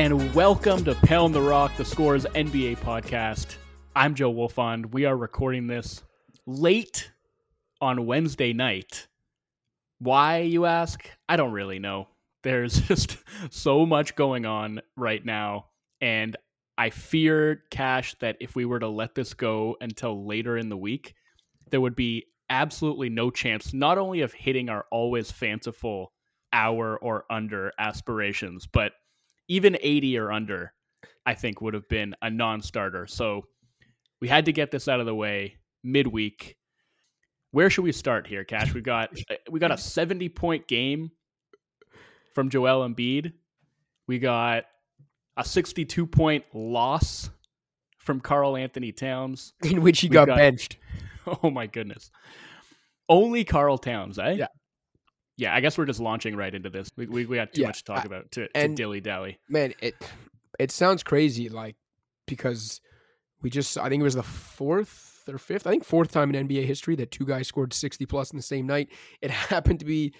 and welcome to Pound the Rock, the Scores NBA podcast. I'm Joe Wolfond. We are recording this late on Wednesday night. Why, you ask? I don't really know. There's just so much going on right now, and I fear, Cash, that if we were to let this go until later in the week, there would be absolutely no chance not only of hitting our always fanciful hour or under aspirations, but even 80 or under, I think would have been a non starter. So we had to get this out of the way midweek. Where should we start here, Cash? We got we got a 70 point game from Joel Embiid. We got a 62 point loss from Karl Anthony Towns, in which he got, got, benched. Oh my goodness! Only Karl Towns, eh? Yeah yeah, I guess we're just launching right into this. We we, we got too yeah, much to talk I, about to, to dilly dally. Man, it it sounds crazy, like because we just I think it was the fourth or fifth, I think fourth time in NBA history that two guys scored sixty plus in the same night. It happened to be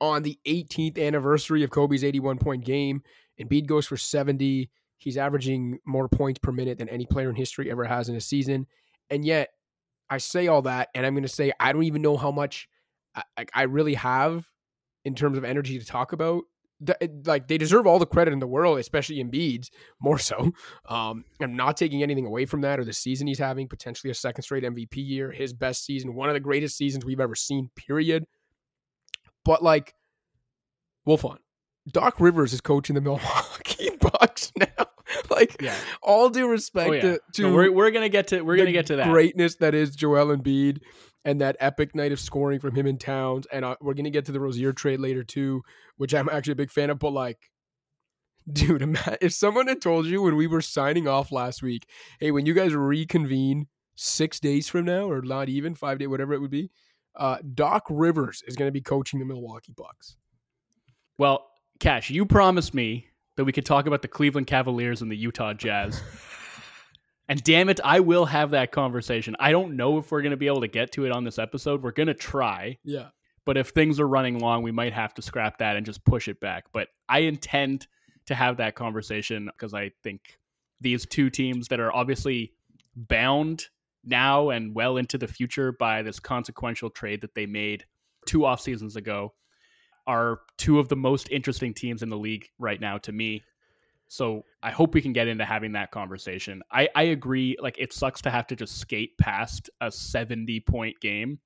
on the 18th anniversary of Kobe's 81 point game. and Embiid goes for 70. He's averaging more points per minute than any player in history ever has in a season. And yet, I say all that, and I'm going to say I don't even know how much I, I really have in terms of energy to talk about. Like they deserve all the credit in the world, especially Embiid's more so. Um, I'm not taking anything away from that or the season he's having, potentially a second straight MVP year, his best season, one of the greatest seasons we've ever seen. Period. But like, Wolfond, Doc Rivers is coaching the Milwaukee Bucks now. like, yeah. all due respect oh, yeah. to, to no, we're, we're gonna get to we're gonna get to that greatness that is Joel Embiid and that epic night of scoring from him in Towns. And uh, we're gonna get to the Rozier trade later too, which I'm actually a big fan of. But like, dude, if someone had told you when we were signing off last week, hey, when you guys reconvene six days from now, or not even five days, whatever it would be, uh, Doc Rivers is going to be coaching the Milwaukee Bucks. Well, Cash, you promised me that we could talk about the Cleveland Cavaliers and the Utah Jazz. And damn it, I will have that conversation. I don't know if we're going to be able to get to it on this episode. We're going to try. Yeah. But if things are running long, we might have to scrap that and just push it back. But I intend to have that conversation because I think these two teams that are obviously bound now and well into the future by this consequential trade that they made two off seasons ago are two of the most interesting teams in the league right now to me. So I hope we can get into having that conversation. I, I agree. Like it sucks to have to just skate past a 70 point game.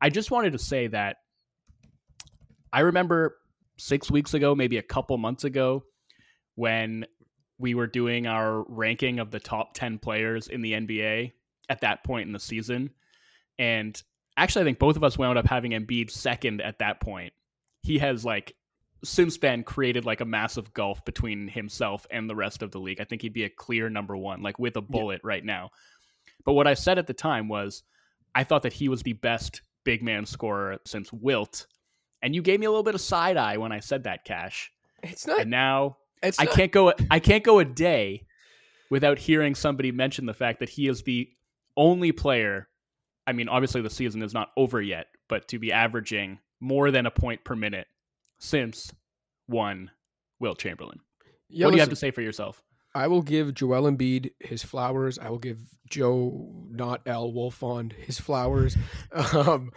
I just wanted to say that I remember six weeks ago, maybe a couple months ago, when we were doing our ranking of the top 10 players in the NBA at that point in the season. And actually, I think both of us wound up having Embiid second at that point. He has like since then created like a massive gulf between himself and the rest of the league. I think he'd be a clear number one, like with a bullet yeah. right now. But what I said at the time was I thought that he was the best big man scorer since Wilt. And you gave me a little bit of side eye when I said that, Cash. It's not and now it's I not, can't go I can't go a day without hearing somebody mention the fact that he is the only player I mean, obviously the season is not over yet, but to be averaging more than a point per minute since one Wilt Chamberlain. Yeah, what do you have to say for yourself? I will give Joel Embiid his flowers. I will give Joe, not L Wolfond, his flowers. um,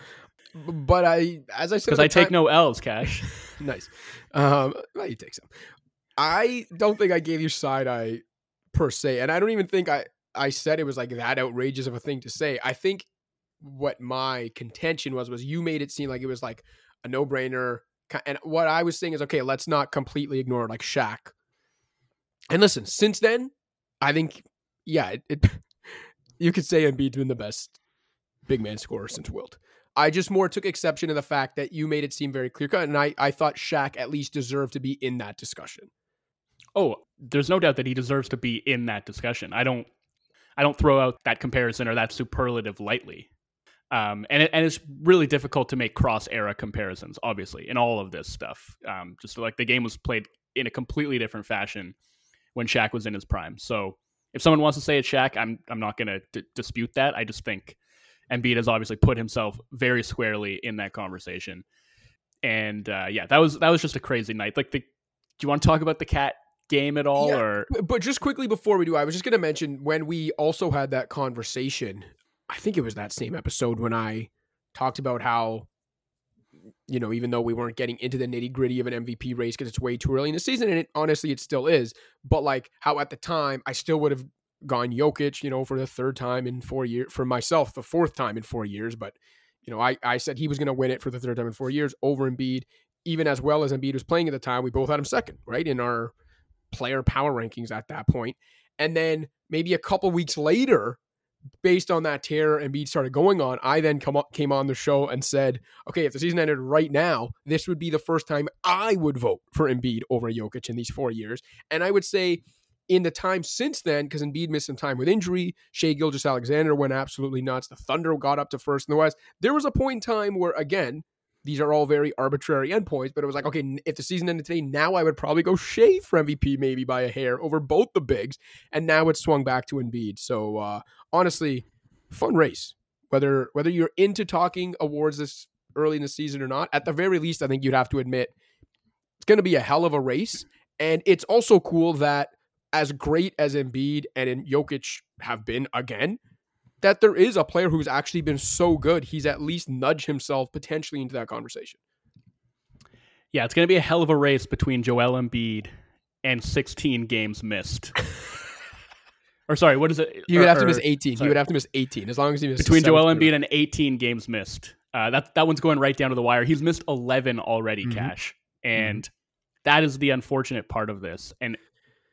but I, as I said, because I time, take no L's, Cash. nice. Um, well, you take some. I don't think I gave you side eye per se, and I don't even think I I said it was like that outrageous of a thing to say. I think what my contention was was you made it seem like it was like a no brainer and what I was saying is, okay, let's not completely ignore like Shaq. And listen, since then, I think, yeah, it, it you could say Embiid's been the best big man scorer since Wilt. I just more took exception to the fact that you made it seem very clear cut, and I, I thought Shaq at least deserved to be in that discussion. Oh, there's no doubt that he deserves to be in that discussion. I don't I don't throw out that comparison or that superlative lightly. Um, and, it, and it's really difficult to make cross era comparisons, obviously, in all of this stuff. Um, just like the game was played in a completely different fashion when Shaq was in his prime. So if someone wants to say it's Shaq, I'm I'm not going to d- dispute that. I just think Embiid has obviously put himself very squarely in that conversation. And uh, yeah, that was that was just a crazy night. Like the, do you want to talk about the KAT game at all? Yeah, or But just quickly before we do, I was just going to mention when we also had that conversation. I think it was that same episode when I talked about how, you know, even though we weren't getting into the nitty gritty of an MVP race because it's way too early in the season, and it honestly it still is. But like how at the time I still would have gone Jokic, you know, for the third time in four years for myself, the fourth time in four years. But you know, I I said he was going to win it for the third time in four years over Embiid, even as well as Embiid was playing at the time. We both had him second, right, in our player power rankings at that point. And then maybe a couple weeks later, based on that tear Embiid started going on, I then come up, came on the show and said, okay, if the season ended right now, this would be the first time I would vote for Embiid over Jokic in these four years. And I would say in the time since then, because Embiid missed some time with injury, Shai Gilgeous Alexander went absolutely nuts. The Thunder got up to first in the West. There was a point in time where, again, these are all very arbitrary endpoints, but it was like, okay, if the season ended today, now I would probably go Shai for MVP maybe by a hair over both the bigs. And now it's swung back to Embiid. So uh, honestly, fun race. Whether whether you're into talking awards this early in the season or not, at the very least, I think you'd have to admit it's going to be a hell of a race. And it's also cool that as great as Embiid and Jokic have been again, that there is a player who's actually been so good, he's at least nudged himself potentially into that conversation. Yeah, it's going to be a hell of a race between Joel Embiid and 16 games missed. or sorry, what is it? You would or, have to or, miss 18. sorry. You would have to miss 18 as long as he missed between Joel Embiid and 18 games missed. Uh, that that one's going right down to the wire. He's missed 11 already, Mhm. Cash, and that is the unfortunate part of this. And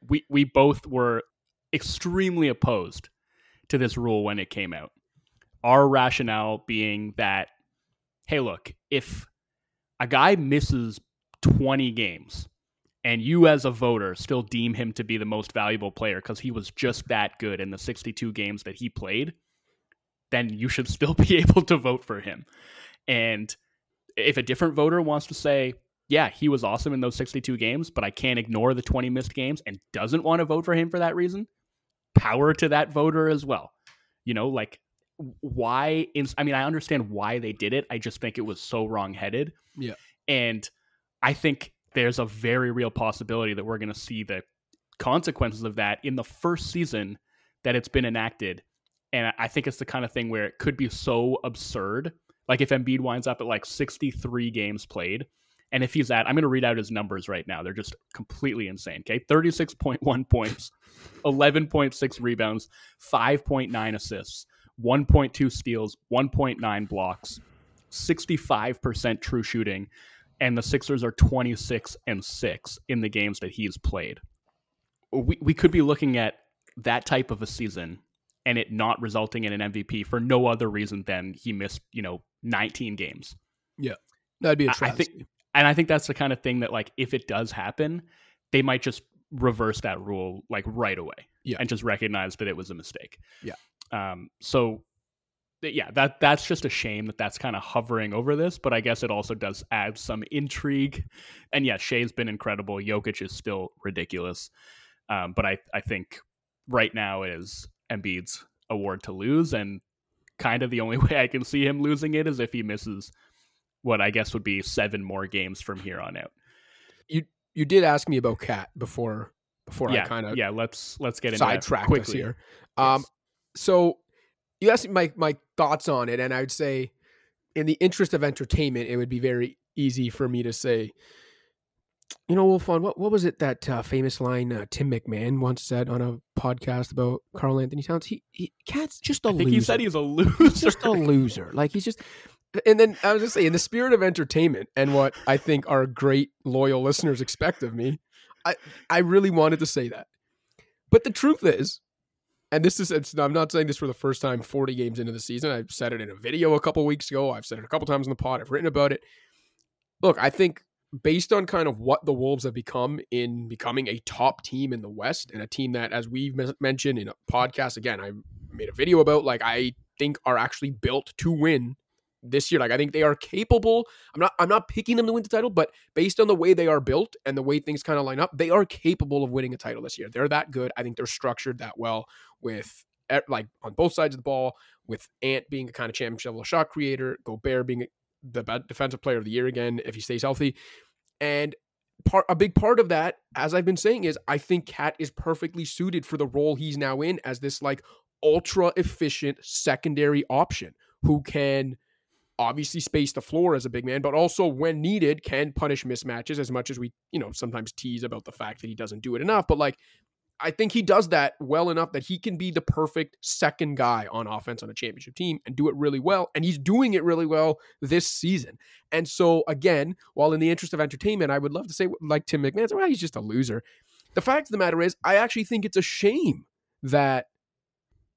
we we both were extremely opposed to this rule when it came out. Our rationale being that, hey, look, if a guy misses 20 games and you as a voter still deem him to be the most valuable player because he was just that good in the 62 games that he played, then you should still be able to vote for him. And if a different voter wants to say, yeah, he was awesome in those 62 games, but I can't ignore the 20 missed games and doesn't want to vote for him for that reason, power to that voter as well. You know, like why in, I mean, I understand why they did it. I just think it was so wrong-headed. Yeah. And I think there's a very real possibility that we're going to see the consequences of that in the first season that it's been enacted. And I think it's the kind of thing where it could be so absurd. Like if Embiid winds up at like 63 games played, and if he's at, I'm going to read out his numbers right now. They're just completely insane. Okay. 36.1 points, 11.6 rebounds, 5.9 assists, 1.2 steals, 1.9 blocks, 65% true shooting. And the Sixers are 26 and 6 in the games that he's played. We, we could be looking at that type of a season and it not resulting in an MVP for no other reason than he missed, you know, 19 games. Yeah. That'd be a I- I travesty. think- And I think that's the kind of thing that, like, if it does happen, they might just reverse that rule like right away, Yeah. and just recognize that it was a mistake. Yeah. Um. So, yeah, that that's just a shame that that's kind of hovering over this, but I guess it also does add some intrigue. And yeah, Shai's been incredible. Jokic is still ridiculous. Um. But I I think right now is Embiid's award to lose, and kind of the only way I can see him losing it is if he misses what I guess would be seven more games from here on out. you you did ask me about KAT before before yeah, I kind of yeah. Let's let's get into that sidetracked us quickly here. Um, Yes. so you asked me my my thoughts on it, and I would say, in the interest of entertainment, it would be very easy for me to say, you know, Wolfond, what what was it that uh, famous line uh, Tim McMahon once said on a podcast about Karl Anthony Towns? He, he KAT's just a I think loser. he said he's a He's loser. just a loser. Like he's just. And then I was just saying, in the spirit of entertainment and what I think our great loyal listeners expect of me, I I really wanted to say that. But the truth is, and this is I'm not saying this for the first time 40 games into the season. I've said it in a video a couple weeks ago. I've said it a couple times in the pod. I've written about it. Look, I think based on kind of what the Wolves have become in becoming a top team in the West and a team that, as we've mentioned in a podcast, again, I made a video about, like, I think are actually built to win this year. Like, I think they are capable. I'm not, I'm not picking them to win the title, but based on the way they are built and the way things kind of line up, they are capable of winning a title this year. They're that good. I think they're structured that well with like on both sides of the ball, with Ant being a kind of championship level shot creator, Gobert being the defensive player of the year again if he stays healthy. And part a big part of that, as I've been saying, is I think KAT is perfectly suited for the role he's now in as this like ultra efficient secondary option who can obviously space the floor as a big man, but also when needed can punish mismatches as much as we, you know, sometimes tease about the fact that he doesn't do it enough. But like I think he does that well enough that he can be the perfect second guy on offense on a championship team and do it really well. And he's doing it really well this season. And so, again, while in the interest of entertainment, I would love to say, like Tim McMahon, well, he's just a loser. The fact of the matter is, I actually think it's a shame that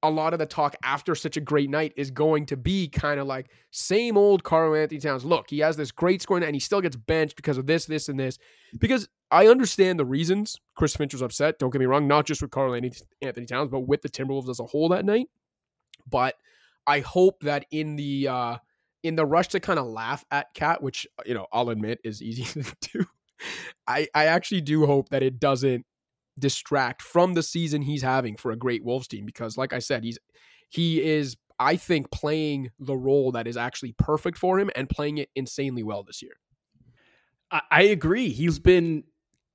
a lot of the talk after such a great night is going to be kind of like same old Karl-Anthony Towns. Look, he has this great scoring and he still gets benched because of this, this, and this. Because I understand the reasons Chris Finch was upset. Don't get me wrong, not just with Karl-Anthony Towns, but with the Timberwolves as a whole that night. But I hope that in the uh in the rush to kind of laugh at KAT, which you know I'll admit is easy to do, I I actually do hope that it doesn't distract from the season he's having for a great Wolves team because like I said he's he is I think playing the role that is actually perfect for him and playing it insanely well this year. I, agree. He's been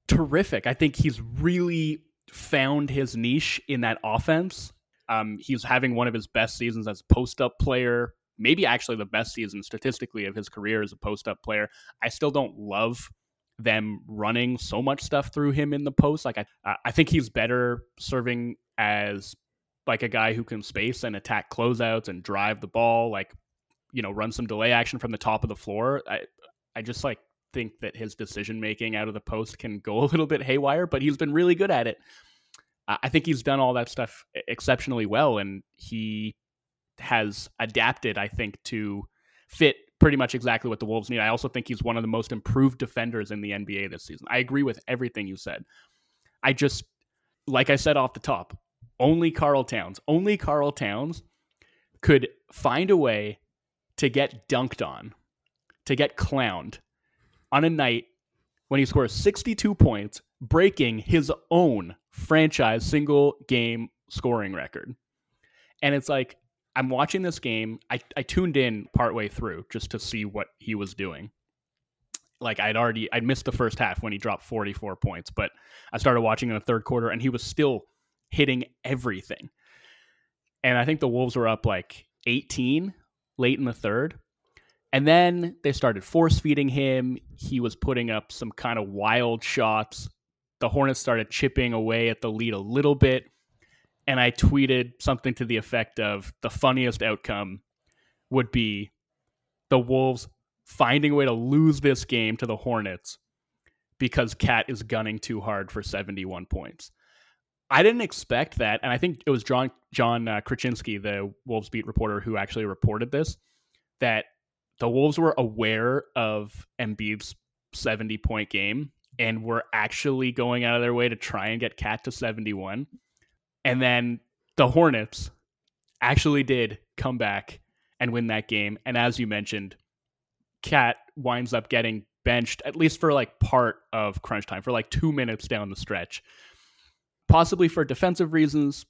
terrific. I think he's really found his niche in that offense. Um, he's having one of his best seasons as a post up player, maybe actually the best season statistically of his career as a post up player. I still don't love them running so much stuff through him in the post. Like I, I think he's better serving as like a guy who can space and attack closeouts and drive the ball, like you know, run some delay action from the top of the floor. I, I just like think that his decision making out of the post can go a little bit haywire, but he's been really good at it. I think he's done all that stuff exceptionally well, and he has adapted, I think, to fit pretty much exactly what the Wolves need. I also think he's one of the most improved defenders in the NBA this season. I agree with everything you said. I just, like I said off the top, only Karl Towns, only Karl Towns could find a way to get dunked on, to get clowned on a night when he scores 62 points, breaking his own franchise single game scoring record. And it's like, I'm watching this game. I, I tuned in partway through just to see what he was doing. Like I'd already I'd missed the first half when he dropped 44 points, but I started watching in the third quarter and he was still hitting everything. And I think the Wolves were up like 18 late in the third. And then they started force feeding him. He was putting up some kind of wild shots. The Hornets started chipping away at the lead a little bit and I tweeted something to the effect of the funniest outcome would be the Wolves finding a way to lose this game to the Hornets because KAT is gunning too hard for 71 points. I didn't expect that, and I think it was John John uh, the Wolves beat reporter, who actually reported this that the Wolves were aware of Embiid's 70 point game and were actually going out of their way to try and get KAT to 71. And then the Hornets actually did come back and win that game. And as you mentioned, KAT winds up getting benched at least for like part of crunch time for like two minutes down the stretch, possibly for defensive reasons,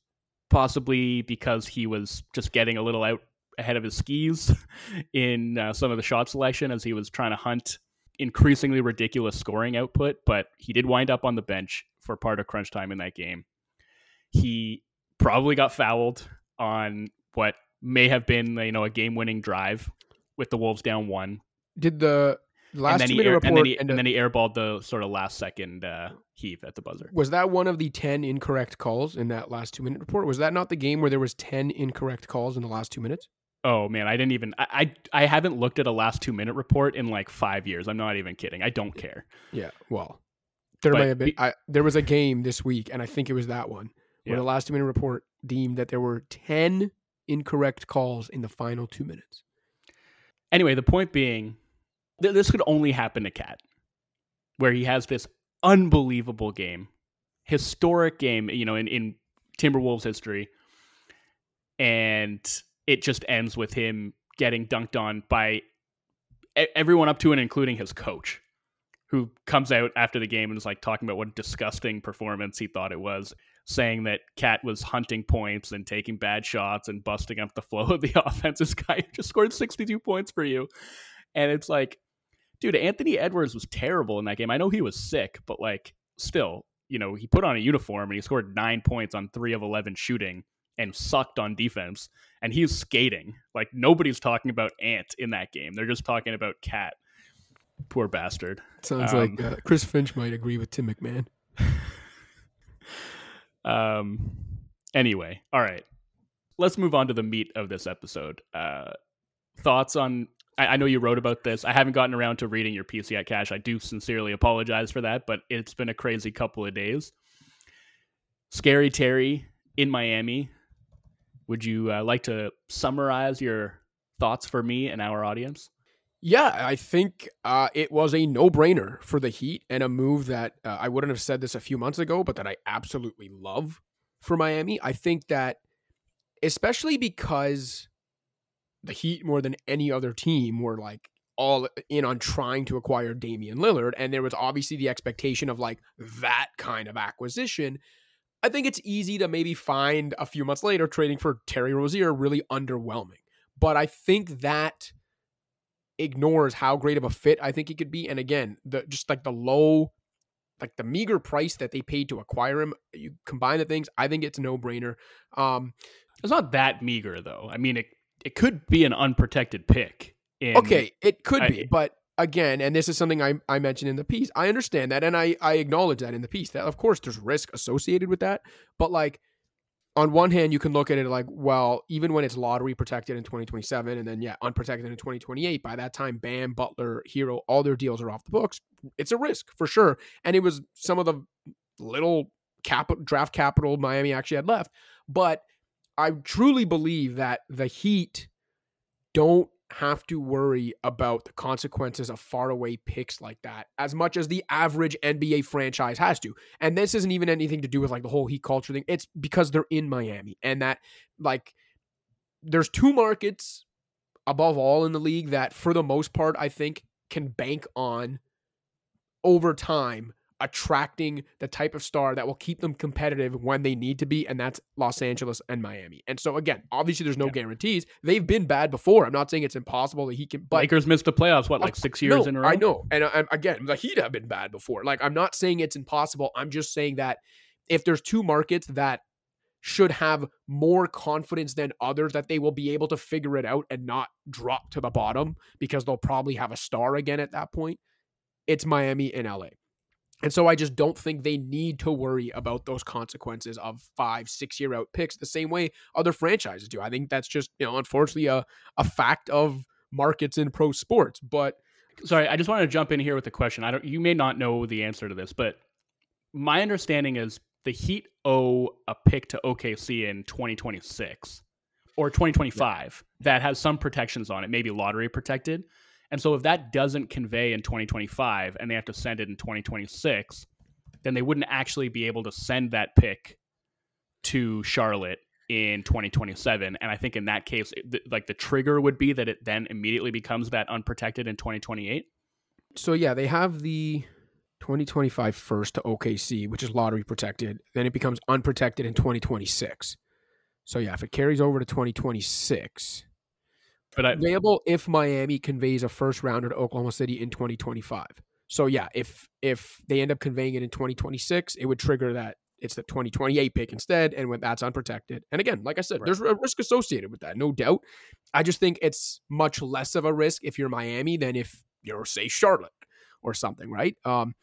possibly because he was just getting a little out ahead of his skis in uh, some of the shot selection as he was trying to hunt increasingly ridiculous scoring output. But he did wind up on the bench for part of crunch time in that game. He probably got fouled on what may have been you know a game winning drive with the Wolves down one. Did the last and then, he, air, report and then he, and then he airballed the sort of last second uh, heave at the buzzer. Was that one of the ten incorrect calls in that last two minute report? Was that not the game where there was ten incorrect calls in the last two minutes? Oh man, I didn't even. I, I, I haven't looked at a last two minute report in like five years. I'm not even kidding. I don't care. Yeah, well, there but may have been. I, there was a game this week, and I think it was that one yeah. where the last two minute report deemed that there were 10 incorrect calls in the final two minutes. Anyway, the point being, th- this could only happen to KAT, where he has this unbelievable game, historic game, you know, in, in Timberwolves history. And it just ends with him getting dunked on by everyone up to and including his coach, who comes out after the game and is like talking about what a disgusting performance he thought it was saying that KAT was hunting points and taking bad shots and busting up the flow of the offense. This guy just scored 62 points for you. And it's like, dude, Anthony Edwards was terrible in that game. I know he was sick, but like still, you know, he put on a uniform and he scored nine points on three of 11 shooting and sucked on defense. And he's skating. Like nobody's talking about Ant in that game. They're just talking about KAT. Poor bastard. Sounds um, like uh, Chris Finch might agree with Tim McMahon. um. Anyway, all right. Let's move on to the meat of this episode. Uh, thoughts on I, I, know you wrote about this. I haven't gotten around to reading your piece yet, Cash. I do sincerely apologize for that, but it's been a crazy couple of days. Scary Terry in Miami. Would you uh, like to summarize your thoughts for me and our audience? Yeah, I think uh, it was a no brainer for the Heat and a move that uh, I wouldn't have said this a few months ago, but that I absolutely love for Miami. I think that, especially because the Heat more than any other team were like all in on trying to acquire Damian Lillard. And there was obviously the expectation of like that kind of acquisition. I think it's easy to maybe find a few months later trading for Terry Rozier really underwhelming. But I think that ignores how great of a fit I think he could be. And again, the just like the low, like the meager price that they paid to acquire him, you combine the things, I think it's a no brainer. Um, it's not that meager though. I mean, it it could be an unprotected pick. In, okay, it could I, be, but again, and this is something I, I mentioned in the piece. I understand that, and I I acknowledge that in the piece. That of course there's risk associated with that, but like on one hand, you can look at it like, well, even when it's lottery protected in 2027, and then yeah, unprotected in 2028. By that time, Bam, Butler, Herro, all their deals are off the books. It's a risk for sure, and it was some of the little cap draft capital Miami actually had left, but I truly believe that the Heat don't have to worry about the consequences of faraway picks like that as much as the average NBA franchise has to. And this isn't even anything to do with like the whole Heat culture thing. It's because they're in Miami and that like there's two markets above all in the league that for the most part I think can bank on over time attracting the type of star that will keep them competitive when they need to be, and that's Los Angeles and Miami. And so again, obviously there's no yeah. guarantees. They've been bad before. I'm not saying it's impossible that he can. But Lakers missed the playoffs what like six years no, in a row. I know, and I, again, the Heat have been bad before. Like I'm not saying it's impossible. I'm just saying that if there's two markets that should have more confidence than others that they will be able to figure it out and not drop to the bottom because they'll probably have a star again at that point. It's Miami and LA. And so I just don't think they need to worry about those consequences of five, six year out picks the same way other franchises do. I think that's just, you know, unfortunately a, a fact of markets in pro sports. But sorry, I just wanted to jump in here with a question. I don't you may not know the answer to this, but my understanding is the Heat owe a pick to OKC in 2026 or 2025 yeah. that has some protections on it, maybe lottery protected. And so if that doesn't convey in 2025 and they have to send it in 2026, then they wouldn't actually be able to send that pick to Charlotte in 2027 and i think in that case th- like the trigger would be that it then immediately becomes that unprotected in 2028 so yeah they have the 2025 first to okc which is lottery protected. Then it becomes unprotected in 2026 so yeah if it carries over to 2026 but I, available if Miami conveys a first rounder to Oklahoma City in 2025. So yeah, if if they end up conveying it in 2026, it would trigger that it's the 2028 pick instead, and when that's unprotected. And again, like I said, right. there's a risk associated with that, no doubt. I just think it's much less of a risk if you're Miami than if you're say Charlotte or something, right? Um,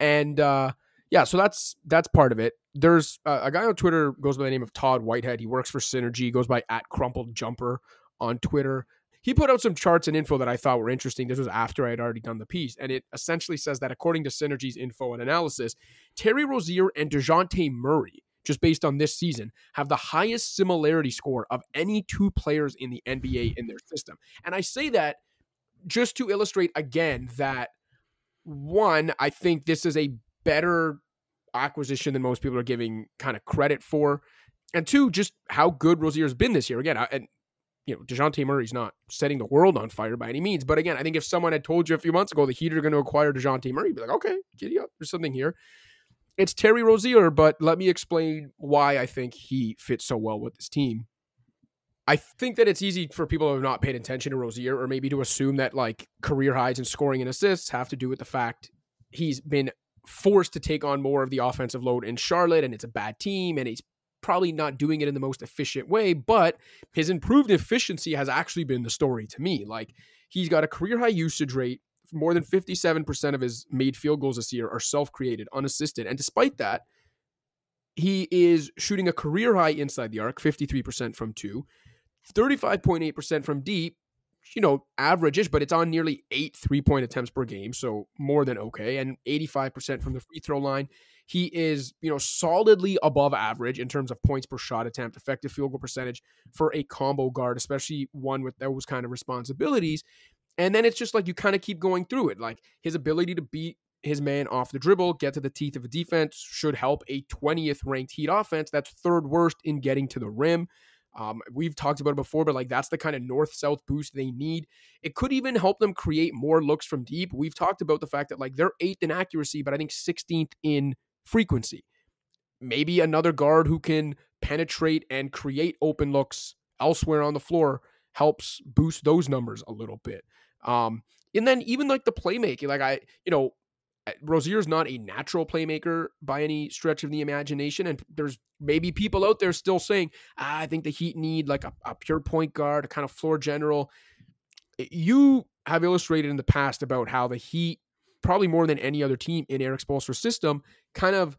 and uh, yeah, so that's that's part of it. There's uh, a guy on Twitter goes by the name of Todd Whitehead. He works for Synergy, goes by at Crumpled Jumper on Twitter he put out some charts and info that I thought were interesting. This was after I had already done the piece. And it essentially says that according to Synergy's info and analysis, Terry Rozier and DeJounte Murray, just based on this season, have the highest similarity score of any two players in the NBA in their system. And I say that just to illustrate again that one, I think this is a better acquisition than most people are giving kind of credit for. And two, just how good Rozier's been this year. Again, and you know, DeJounte Murray's not setting the world on fire by any means. But again, I think if someone had told you a few months ago the Heat are going to acquire DeJounte Murray, you'd be like, okay, giddy up. There's something here. It's Terry Rozier, but let me explain why I think he fits so well with this team. I think that it's easy for people who have not paid attention to Rozier or maybe to assume that like career highs in scoring and assists have to do with the fact he's been forced to take on more of the offensive load in Charlotte and it's a bad team and he's probably not doing it in the most efficient way, but his improved efficiency has actually been the story to me. Like he's got a career high usage rate. More than 57% of his made field goals this year are self created, unassisted. And despite that, he is shooting a career high inside the arc, 53% from two, 35.8% from deep, you know, average-ish, but it's on nearly eight three-point attempts per game, so more than okay, and 85% from the free throw line. He is, you know, solidly above average in terms of points per shot attempt, effective field goal percentage for a combo guard, especially one with those kind of responsibilities. And then it's just like you kind of keep going through it. Like his ability to beat his man off the dribble, get to the teeth of a defense should help a 20th ranked Heat offense. That's third worst in getting to the rim. Um, we've talked about it before, but like that's the kind of north south boost they need. It could even help them create more looks from deep. We've talked about the fact that like they're eighth in accuracy, but I think 16th in frequency. Maybe another guard who can penetrate and create open looks elsewhere on the floor helps boost those numbers a little bit. Um, and then even like the playmaking, like I, you know, Rozier's not a natural playmaker by any stretch of the imagination. And there's maybe people out there still saying, ah, I think the Heat need like a, a, pure point guard, a kind of floor general. You have illustrated in the past about how the Heat, probably more than any other team in Erik Spoelstra's system, kind of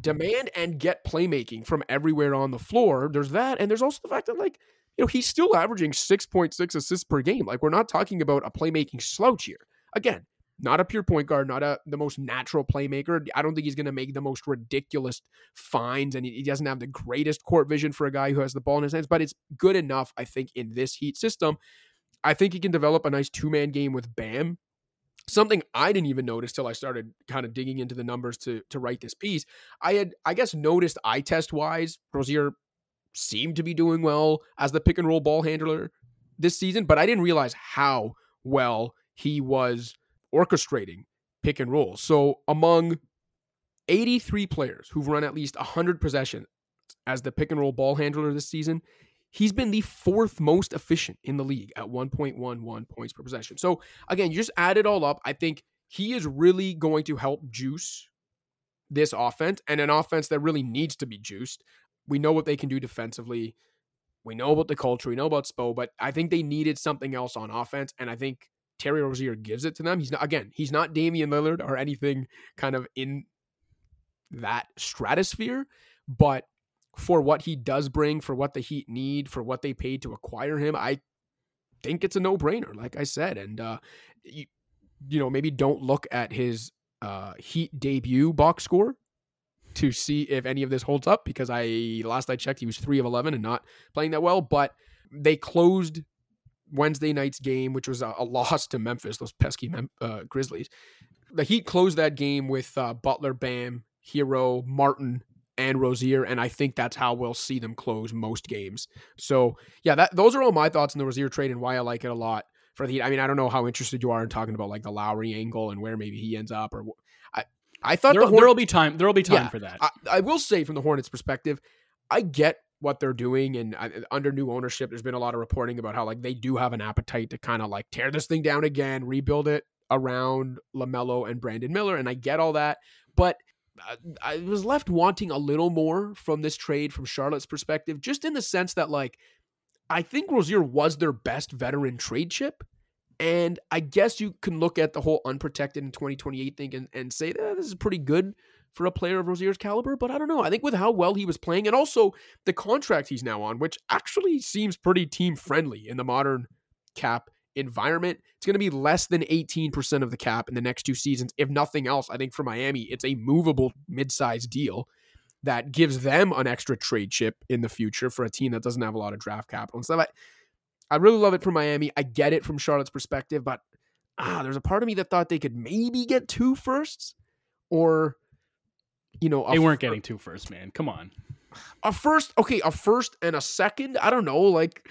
demand and get playmaking from everywhere on the floor. There's that. And there's also the fact that, like, you know, he's still averaging 6.6 assists per game. Like, we're not talking about a playmaking slouch here. Again, not a pure point guard, not a the most natural playmaker. I don't think he's going to make the most ridiculous finds, and he, he doesn't have the greatest court vision for a guy who has the ball in his hands. But it's good enough, I think, in this Heat system. I think he can develop a nice two man game with Bam. Something I didn't even notice till I started kind of digging into the numbers to to write this piece. I had, I guess, noticed eye test wise, Rozier seemed to be doing well as the pick and roll ball handler this season, but I didn't realize how well he was orchestrating pick and roll. So among 83 players who've run at least 100 possessions as the pick and roll ball handler this season, he's been the fourth most efficient in the league at 1.11 points per possession. So again, you just add it all up. I think he is really going to help juice this offense and an offense that really needs to be juiced. We know what they can do defensively. We know about the culture. We know about Spo, but I think they needed something else on offense. And I think Terry Rozier gives it to them. He's not again, he's not Damian Lillard or anything kind of in that stratosphere, but for what he does bring, for what the Heat need, for what they paid to acquire him, I think it's a no-brainer, like I said. And uh you, you know, maybe don't look at his uh Heat debut box score to see if any of this holds up because I last I checked he was 3 of 11 and not playing that well, but they closed Wednesday night's game, which was a, a loss to Memphis, those pesky Mem- uh, Grizzlies. The Heat closed that game with uh, Butler, Bam, Herro, Martin, and Rozier, and I think that's how we'll see them close most games. So yeah, that those are all my thoughts on the Rozier trade and why I like it a lot for the Heat. I mean, I don't know how interested you are in talking about like the Lowry angle and where maybe he ends up, or I I thought there, the will be time. There will be time yeah, for that. I, I will say from the Hornets' perspective, I get what they're doing and uh, under new ownership there's been a lot of reporting about how like they do have an appetite to kind of like tear this thing down again rebuild it around LaMelo and Brandon Miller and I get all that but uh, I was left wanting a little more from this trade from Charlotte's perspective just in the sense that like I think Rozier was their best veteran trade chip and I guess you can look at the whole unprotected in 2028 thing and, and say that this is pretty good for a player of Rozier's caliber, but I don't know. I think with how well he was playing and also the contract he's now on, which actually seems pretty team friendly in the modern cap environment, it's going to be less than 18% of the cap in the next two seasons. If nothing else, I think for Miami, it's a movable mid-sized deal that gives them an extra trade chip in the future for a team that doesn't have a lot of draft capital and stuff. I, I really love it for Miami. I get it from Charlotte's perspective, but ah, there's a part of me that thought they could maybe get two firsts or you know, they weren't getting two first, man. Come on. A first, okay, a first and a second. I don't know, like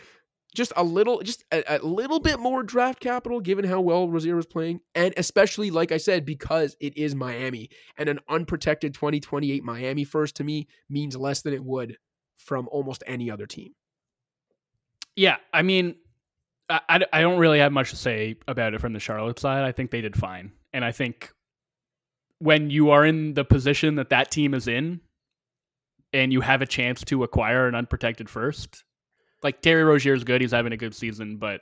just a little, just a, a little bit more draft capital, given how well Rozier was playing, and especially, like I said, because it is Miami and an unprotected 2028 Miami first to me means less than it would from almost any other team. Yeah, I mean, I, I don't really have much to say about it from the Charlotte side. I think they did fine. And I think when you are in the position that that team is in and you have a chance to acquire an unprotected first, like Terry Rozier is good. He's having a good season, but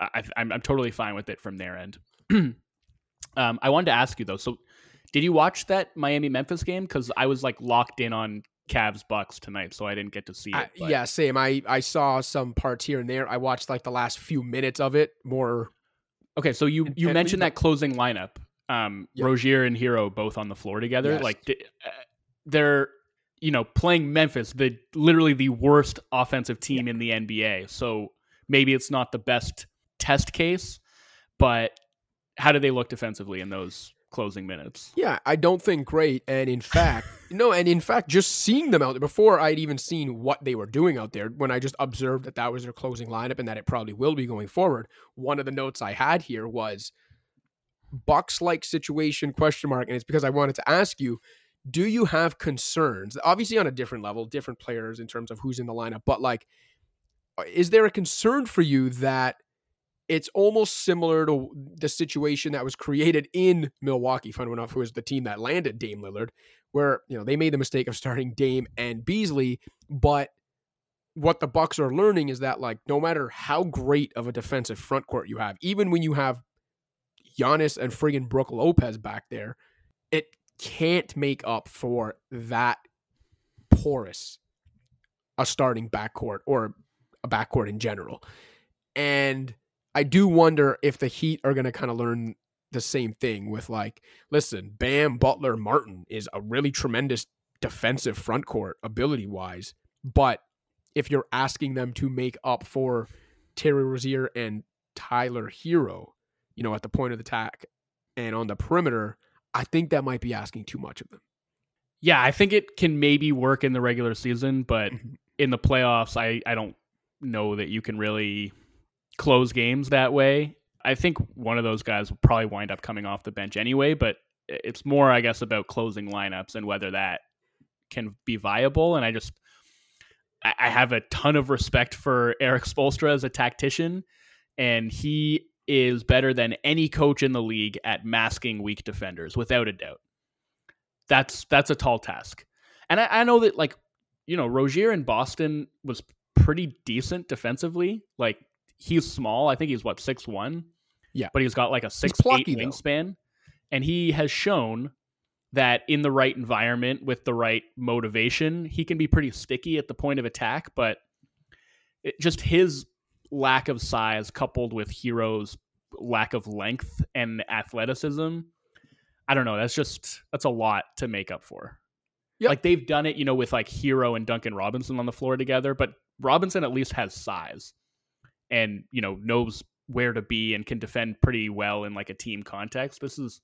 I, am totally fine with it from their end. um, I wanted to ask you though. So, did you watch that Miami Memphis game? Because I was like locked in on Cavs Bucks tonight, so I didn't get to see it. I, yeah, same. I I saw some parts here and there. I watched like the last few minutes of it more. Okay, so you you mentioned that closing lineup. Um, yep. Rozier and Herro both on the floor together. Yes. Like uh, they're you know playing Memphis, the literally the worst offensive team in the NBA. So maybe it's not the best test case, but how do they look defensively in those closing minutes. Yeah, I don't think great. And in fact, no, and in fact, just seeing them out there before I'd even seen what they were doing out there, when I just observed that that was their closing lineup and that it probably will be going forward, one of the notes I had here was Bucks like situation question mark, and it's because I wanted to ask you. Do you have concerns? Obviously, on a different level, different players in terms of who's in the lineup, but like, uh, is there a concern for you that it's almost similar to the situation that was created in Milwaukee, fun enough, who was the team that landed Dame Lillard, where you know they made the mistake of starting Dame and Beasley, but what the Bucks are learning is that like no matter how great of a defensive front court you have, even when you have Giannis and friggin' Brook Lopez back there, it can't make up for that porous a starting backcourt or a backcourt in general. And I do wonder if the Heat are going to kind of learn the same thing with like, listen, Bam, Butler, Martin is a really tremendous defensive front court ability wise, but if you're asking them to make up for Terry Rozier and Tyler Herro, you know, at the point of attack and on the perimeter, I think that might be asking too much of them. Yeah, I think it can maybe work in the regular season, but mm-hmm. in the playoffs, I, I don't know that you can really close games that way. I think one of those guys will probably wind up coming off the bench anyway, but it's more, I guess, about closing lineups and whether that can be viable. And I just, I have a ton of respect for Erik Spoelstra as a tactician, and he is better than any coach in the league at masking weak defenders, without a doubt. That's that's a tall task, and I, I know that like you know Rozier in Boston was pretty decent defensively. Like he's small. I think he's what six one. Yeah, but he's got like a six plucky, eight wingspan, though. and he has shown that in the right environment with the right motivation, he can be pretty sticky at the point of attack. But it, just his lack of size, coupled with Herro's lack of length and athleticism, I don't know. That's just that's a lot to make up for. Yep. Like they've done it, you know, with like Herro and Duncan Robinson on the floor together, but Robinson at least has size and you know knows where to be and can defend pretty well in like a team context. This is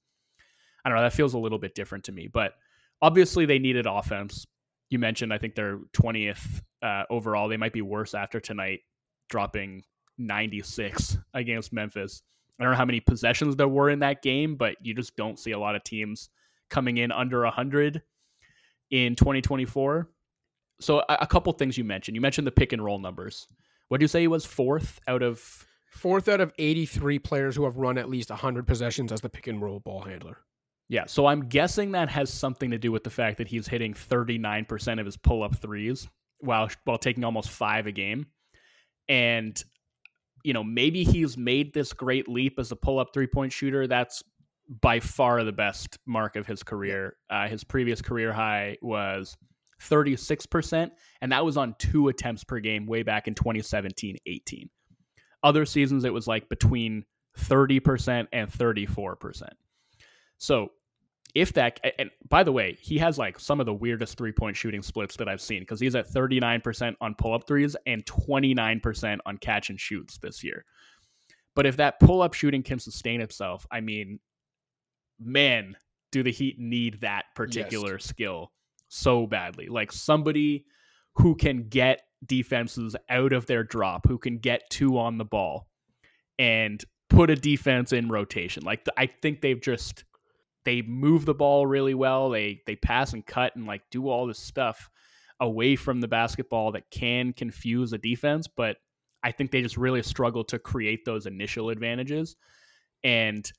I don't know, that feels a little bit different to me, but obviously they needed offense. You mentioned I think they're 20th uh, overall. They might be worse after tonight dropping 96 against Memphis. I don't know how many possessions there were in that game, but you just don't see a lot of teams coming in under 100 in 2024. So a, a couple things you mentioned. You mentioned the pick and roll numbers. What do you say he was fourth out of fourth out of 83 players who have run at least 100 possessions as the pick and roll ball handler. Yeah, so I'm guessing that has something to do with the fact that he's hitting 39% of his pull-up threes while while taking almost 5 a game. And you know, maybe he's made this great leap as a pull-up three-point shooter. That's by far the best mark of his career. Uh, his previous career high was 36%, and that was on two attempts per game way back in 2017 18. Other seasons, it was like between 30% and 34%. So, if that, and by the way, he has like some of the weirdest three point shooting splits that I've seen because he's at 39% on pull up threes and 29% on catch and shoots this year. But if that pull up shooting can sustain itself, I mean, man, do the Heat need that particular yes. skill so badly. Like somebody who can get defenses out of their drop, who can get two on the ball and put a defense in rotation. Like I think they've just they move the ball really well. They they pass and cut and like do all this stuff away from the basketball that can confuse a defense, but I think they just really struggle to create those initial advantages. And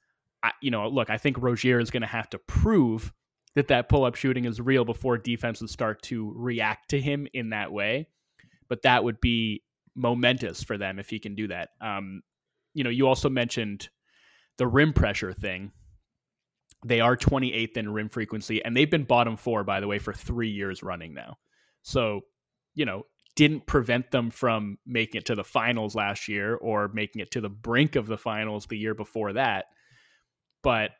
I, you know, look, I think Rozier is going to have to prove that that pull up shooting is real before defenses start to react to him in that way. But that would be momentous for them if he can do that. Um, you know, you also mentioned the rim pressure thing. They are 28th in rim frequency, and they've been bottom four, by the way, for three years running now. So, you know, didn't prevent them from making it to the finals last year or making it to the brink of the finals the year before that. But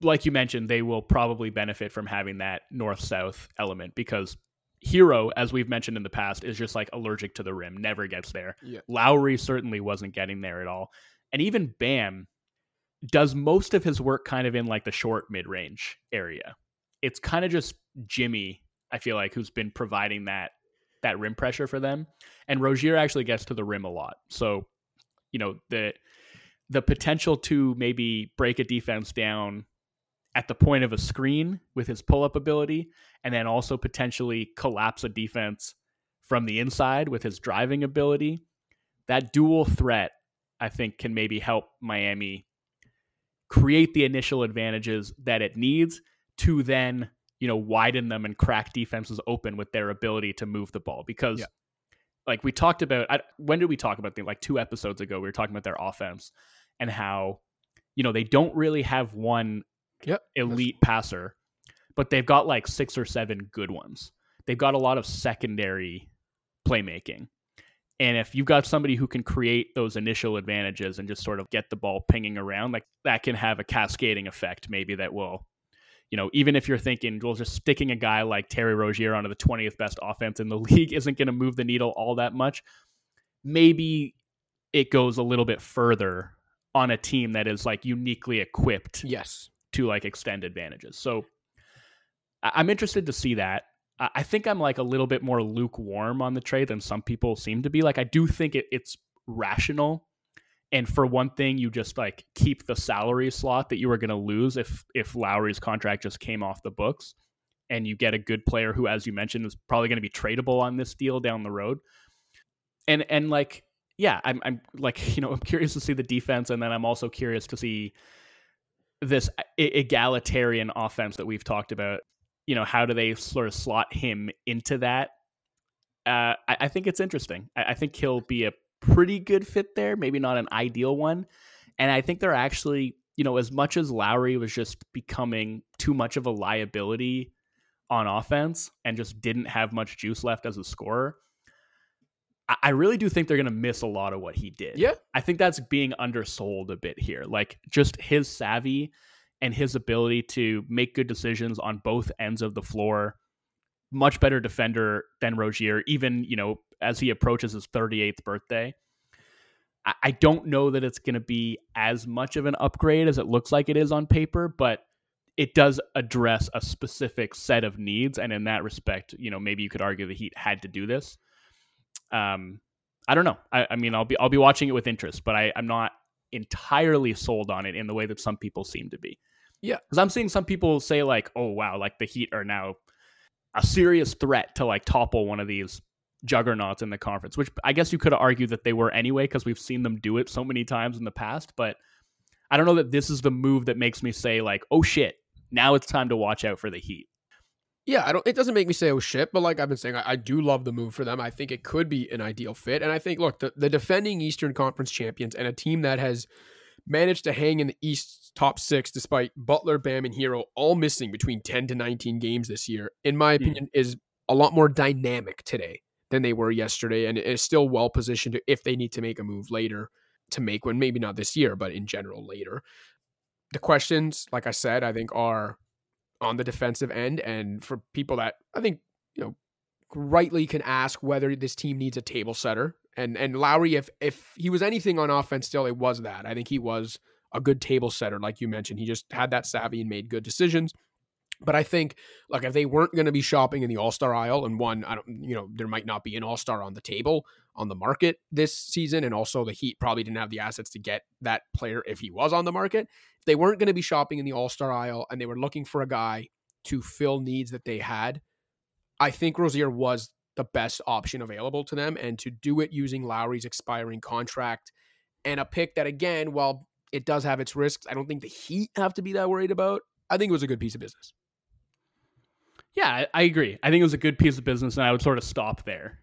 like you mentioned, they will probably benefit from having that north south element because Herro, as we've mentioned in the past, is just like allergic to the rim, never gets there. Yeah. Lowry certainly wasn't getting there at all. And even Bam does most of his work kind of in like the short mid range area. It's kind of just Jimmy, I feel like, who's been providing that that rim pressure for them. And Rozier actually gets to the rim a lot. So, you know, the the potential to maybe break a defense down at the point of a screen with his pull-up ability and then also potentially collapse a defense from the inside with his driving ability. That dual threat I think can maybe help Miami create the initial advantages that it needs to then you know widen them and crack defenses open with their ability to move the ball because yeah. like we talked about I, when did we talk about them like two episodes ago we were talking about their offense and how you know they don't really have one yep. elite passer but they've got like six or seven good ones they've got a lot of secondary playmaking and if you've got somebody who can create those initial advantages and just sort of get the ball pinging around like that can have a cascading effect maybe that will you know, even if you're thinking, well, just sticking a guy like Terry Rozier onto the 20th best offense in the league isn't going to move the needle all that much, maybe it goes a little bit further on a team that is like uniquely equipped yes. to like extend advantages. So i'm interested to see that i think i'm like a little bit more lukewarm on the trade than some people seem to be like i do think it, it's rational and for one thing, you just like keep the salary slot that you were going to lose if if Lowry's contract just came off the books, and you get a good player who, as you mentioned, is probably going to be tradable on this deal down the road. And and like yeah, I'm I'm like you know I'm curious to see the defense, and then I'm also curious to see this egalitarian offense that we've talked about. You know, how do they sort of slot him into that? Uh, I, I, think it's interesting. I, I, think he'll be a pretty good fit there, maybe not an ideal one. And I think they're actually, you know, as much as Lowry was just becoming too much of a liability on offense and just didn't have much juice left as a scorer, I really do think they're going to miss a lot of what he did. Yeah. I think that's being undersold a bit here. Like just his savvy and his ability to make good decisions on both ends of the floor. Much better defender than Rozier, even, you know, as he approaches his 38th birthday. I, I don't know that it's going to be as much of an upgrade as it looks like it is on paper, but it does address a specific set of needs. And in that respect, you know, maybe you could argue the Heat had to do this. Um, I don't know. I, I mean, I'll be I'll be watching it with interest, but I, I'm not entirely sold on it in the way that some people seem to be. Yeah, because I'm seeing some people say like, "Oh wow, like the Heat are now a serious threat to like topple one of these juggernauts in the conference, which I guess you could argue that they were anyway because we've seen them do it so many times in the past. But I don't know that this is the move that makes me say like, oh shit, now it's time to watch out for the Heat. Yeah, I don't. It doesn't make me say oh shit, but like I've been saying, I, I, do love the move for them. I think it could be an ideal fit, and I think look, the, the defending Eastern Conference champions and a team that has managed to hang in the East's top six despite Butler, Bam, and Herro all missing between ten to nineteen games this year. In my hmm. opinion, mm. is a lot more dynamic today than they were yesterday and is still well positioned if they need to make a move later to make one, maybe not this year, but in general later. The questions, like I said, I think are on the defensive end. And for people that I think, you know, rightly can ask whether this team needs a table setter. And and Lowry, if if he was anything on offense still, it was that. I think he was a good table setter, like you mentioned. He just had that savvy and made good decisions. But I think, like, if they weren't going to be shopping in the All Star aisle, and one, I don't, you know, there might not be an All Star on the table on the market this season, and also the Heat probably didn't have the assets to get that player if he was on the market. If they weren't going to be shopping in the All Star aisle, and they were looking for a guy to fill needs that they had, I think Rozier was the best option available to them and to do it using Lowry's expiring contract and a pick that again, while it does have its risks, I don't think the Heat have to be that worried about. I think it was a good piece of business. Yeah, I, agree. I think it was a good piece of business, and I would sort of stop there.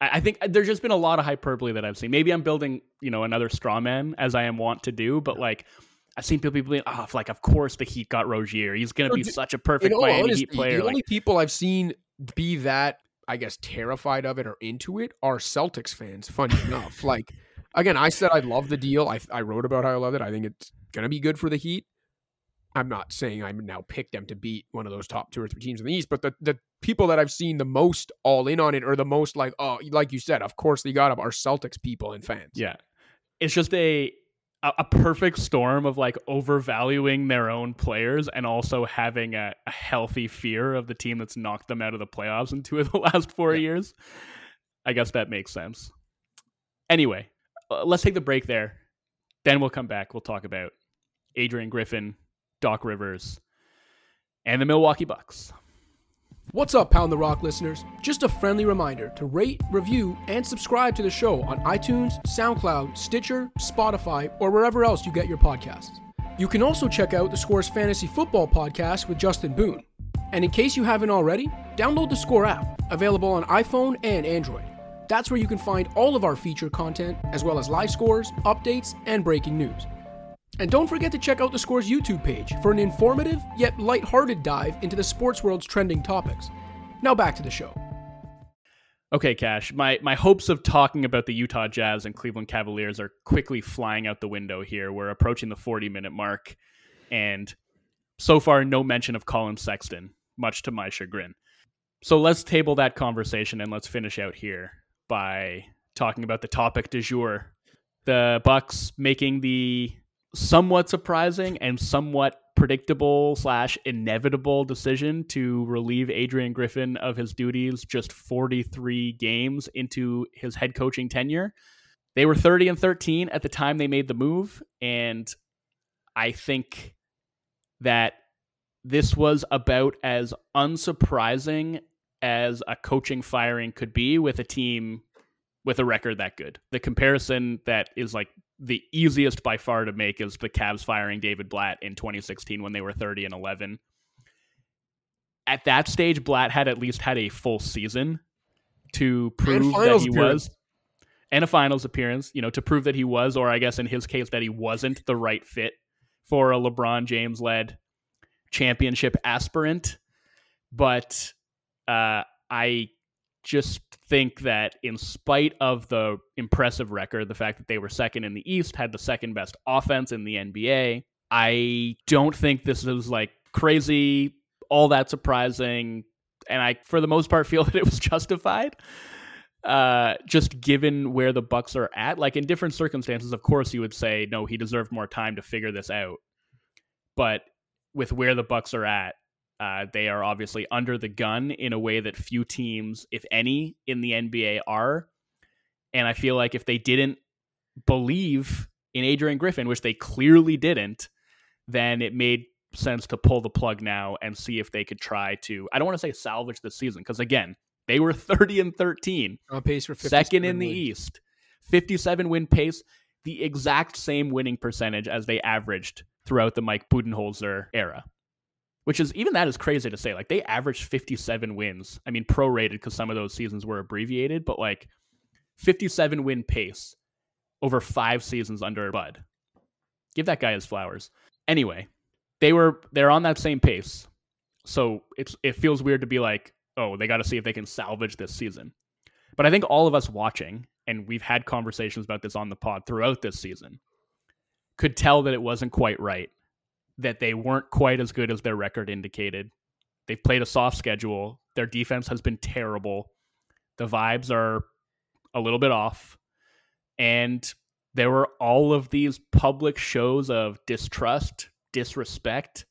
I, think uh, there's just been a lot of hyperbole that I've seen. Maybe I'm building, you know, another straw man as I am wont to do, but like I've seen people being, oh, ah, like of course the Heat got Rozier. He's going to be such a perfect Miami honesty, Heat player. The like, only people I've seen be that, I guess, terrified of it or into it are Celtics fans. Funny enough, like again, I said I love the deal. I I wrote about how I love it. I think it's to be good for the Heat. I'm not saying I'm now pick them to beat one of those top two or three teams in the East, but the, the people that I've seen the most all in on it or the most like, oh, like you said, of course they got them are Celtics people and fans. Yeah. It's just a a, perfect storm of like overvaluing their own players and also having a, a, healthy fear of the team that's knocked them out of the playoffs in two of the last four yeah. years. I guess that makes sense. Anyway, uh, let's take the break there. Then we'll come back. We'll talk about Adrian Griffin Doc Rivers, and the Milwaukee Bucks. What's up, Pound the Rock listeners? Just a friendly reminder to rate, review, and subscribe to the show on iTunes, SoundCloud, Stitcher, Spotify, or wherever else you get your podcasts. You can also check out the Scores Fantasy Football podcast with Justin Boone. And in case you haven't already, download the Score app, available on iPhone and Android. That's where you can find all of our feature content, as well as live scores, updates, and breaking news. And don't forget to check out the Scores YouTube page for an informative yet light-hearted dive into the sports world's trending topics. Now back to the show. Okay, Cash. My my hopes of talking about the Utah Jazz and Cleveland Cavaliers are quickly flying out the window here. We're approaching the 40 minute mark, and so far no mention of Collin Sexton, much to my chagrin. So let's table that conversation and let's finish out here by talking about the topic du jour. The Bucks making the somewhat surprising and somewhat predictable slash inevitable decision to relieve Adrian Griffin of his duties just 43 games into his head coaching tenure. They were 30 and 13 at the time they made the move, and I think that this was about as unsurprising as a coaching firing could be with a team with a record that good. The comparison that is like the easiest by far to make is the Cavs firing David Blatt in 2016 when they were 30 and 11. At that stage, Blatt had at least had a full season to prove that he appearance. was, and a finals appearance, you know, to prove that he was, or I guess in his case, that he wasn't the right fit for a LeBron James led championship aspirant. But uh, I just think that in spite of the impressive record, the fact that they were second in the East, had the second best offense in the NBA, I don't think this is like crazy, all that surprising. And I, for the most part, feel that it was justified. Uh, just given where the Bucks are at, like in different circumstances, of course, you would say no, he deserved more time to figure this out. But with where the Bucks are at, uh, they are obviously under the gun in a way that few teams, if any, in the NBA are. And I feel like if they didn't believe in Adrian Griffin, which they clearly didn't, then it made sense to pull the plug now and see if they could try to. I don't want to say salvage the season because again, they were 30 and 13 on pace for second in the East, 57 win pace, the exact same winning percentage as they averaged throughout the Mike Budenholzer era which is even that is crazy to say. Like they averaged 57 wins. I mean, prorated because some of those seasons were abbreviated, but like 57 win pace over five seasons under Bud. Give that guy his flowers. Anyway, they were they're on that same pace. So it's it feels weird to be like, oh, they got to see if they can salvage this season. But I think all of us watching, and we've had conversations about this on the pod throughout this season, could tell that it wasn't quite right that they weren't quite as good as their record indicated. They've played a soft schedule. Their defense has been terrible. The vibes are a little bit off. And there were all of these public shows of distrust, disrespect,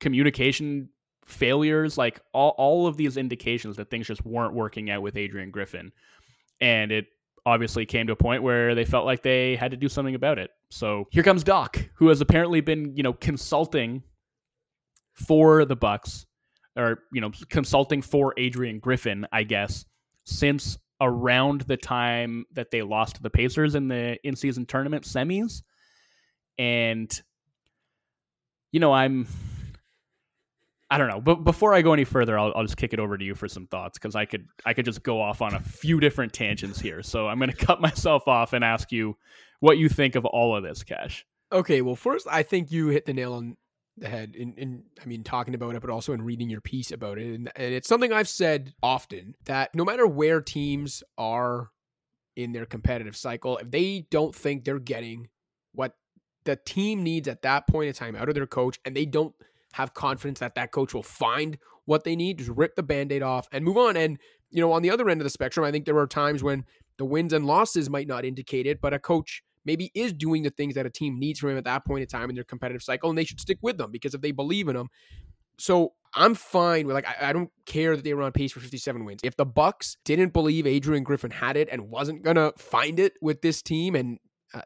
communication failures, like all, all of these indications that things just weren't working out with Adrian Griffin. And it obviously came to a point where they felt like they had to do something about it. So here comes Doc, who has apparently been, you know, consulting for the Bucks or you know consulting for Adrian Griffin, I guess, since around the time that they lost to the Pacers in the in-season tournament semis. And you know, I'm I don't know. But before I go any further, I'll, I'll just kick it over to you for some thoughts because I could I could just go off on a few different tangents here. So I'm going to cut myself off and ask you what you think of all of this, Cash. Okay, well, first I think you hit the nail on the head in, in I mean talking about it, but also in reading your piece about it. And, and it's something I've said often that no matter where teams are in their competitive cycle, if they don't think they're getting what the team needs at that point in time out of their coach, and they don't have confidence that that coach will find what they need, just rip the band-aid off and move on. And, you know, on the other end of the spectrum, I think there are times when the wins and losses might not indicate it, but a coach maybe is doing the things that a team needs from him at that point in time in their competitive cycle, and they should stick with them because if they believe in them. So I'm fine with like I, I, don't care that they were on pace for 57 wins. If the Bucks didn't believe Adrian Griffin had it and wasn't gonna find it with this team and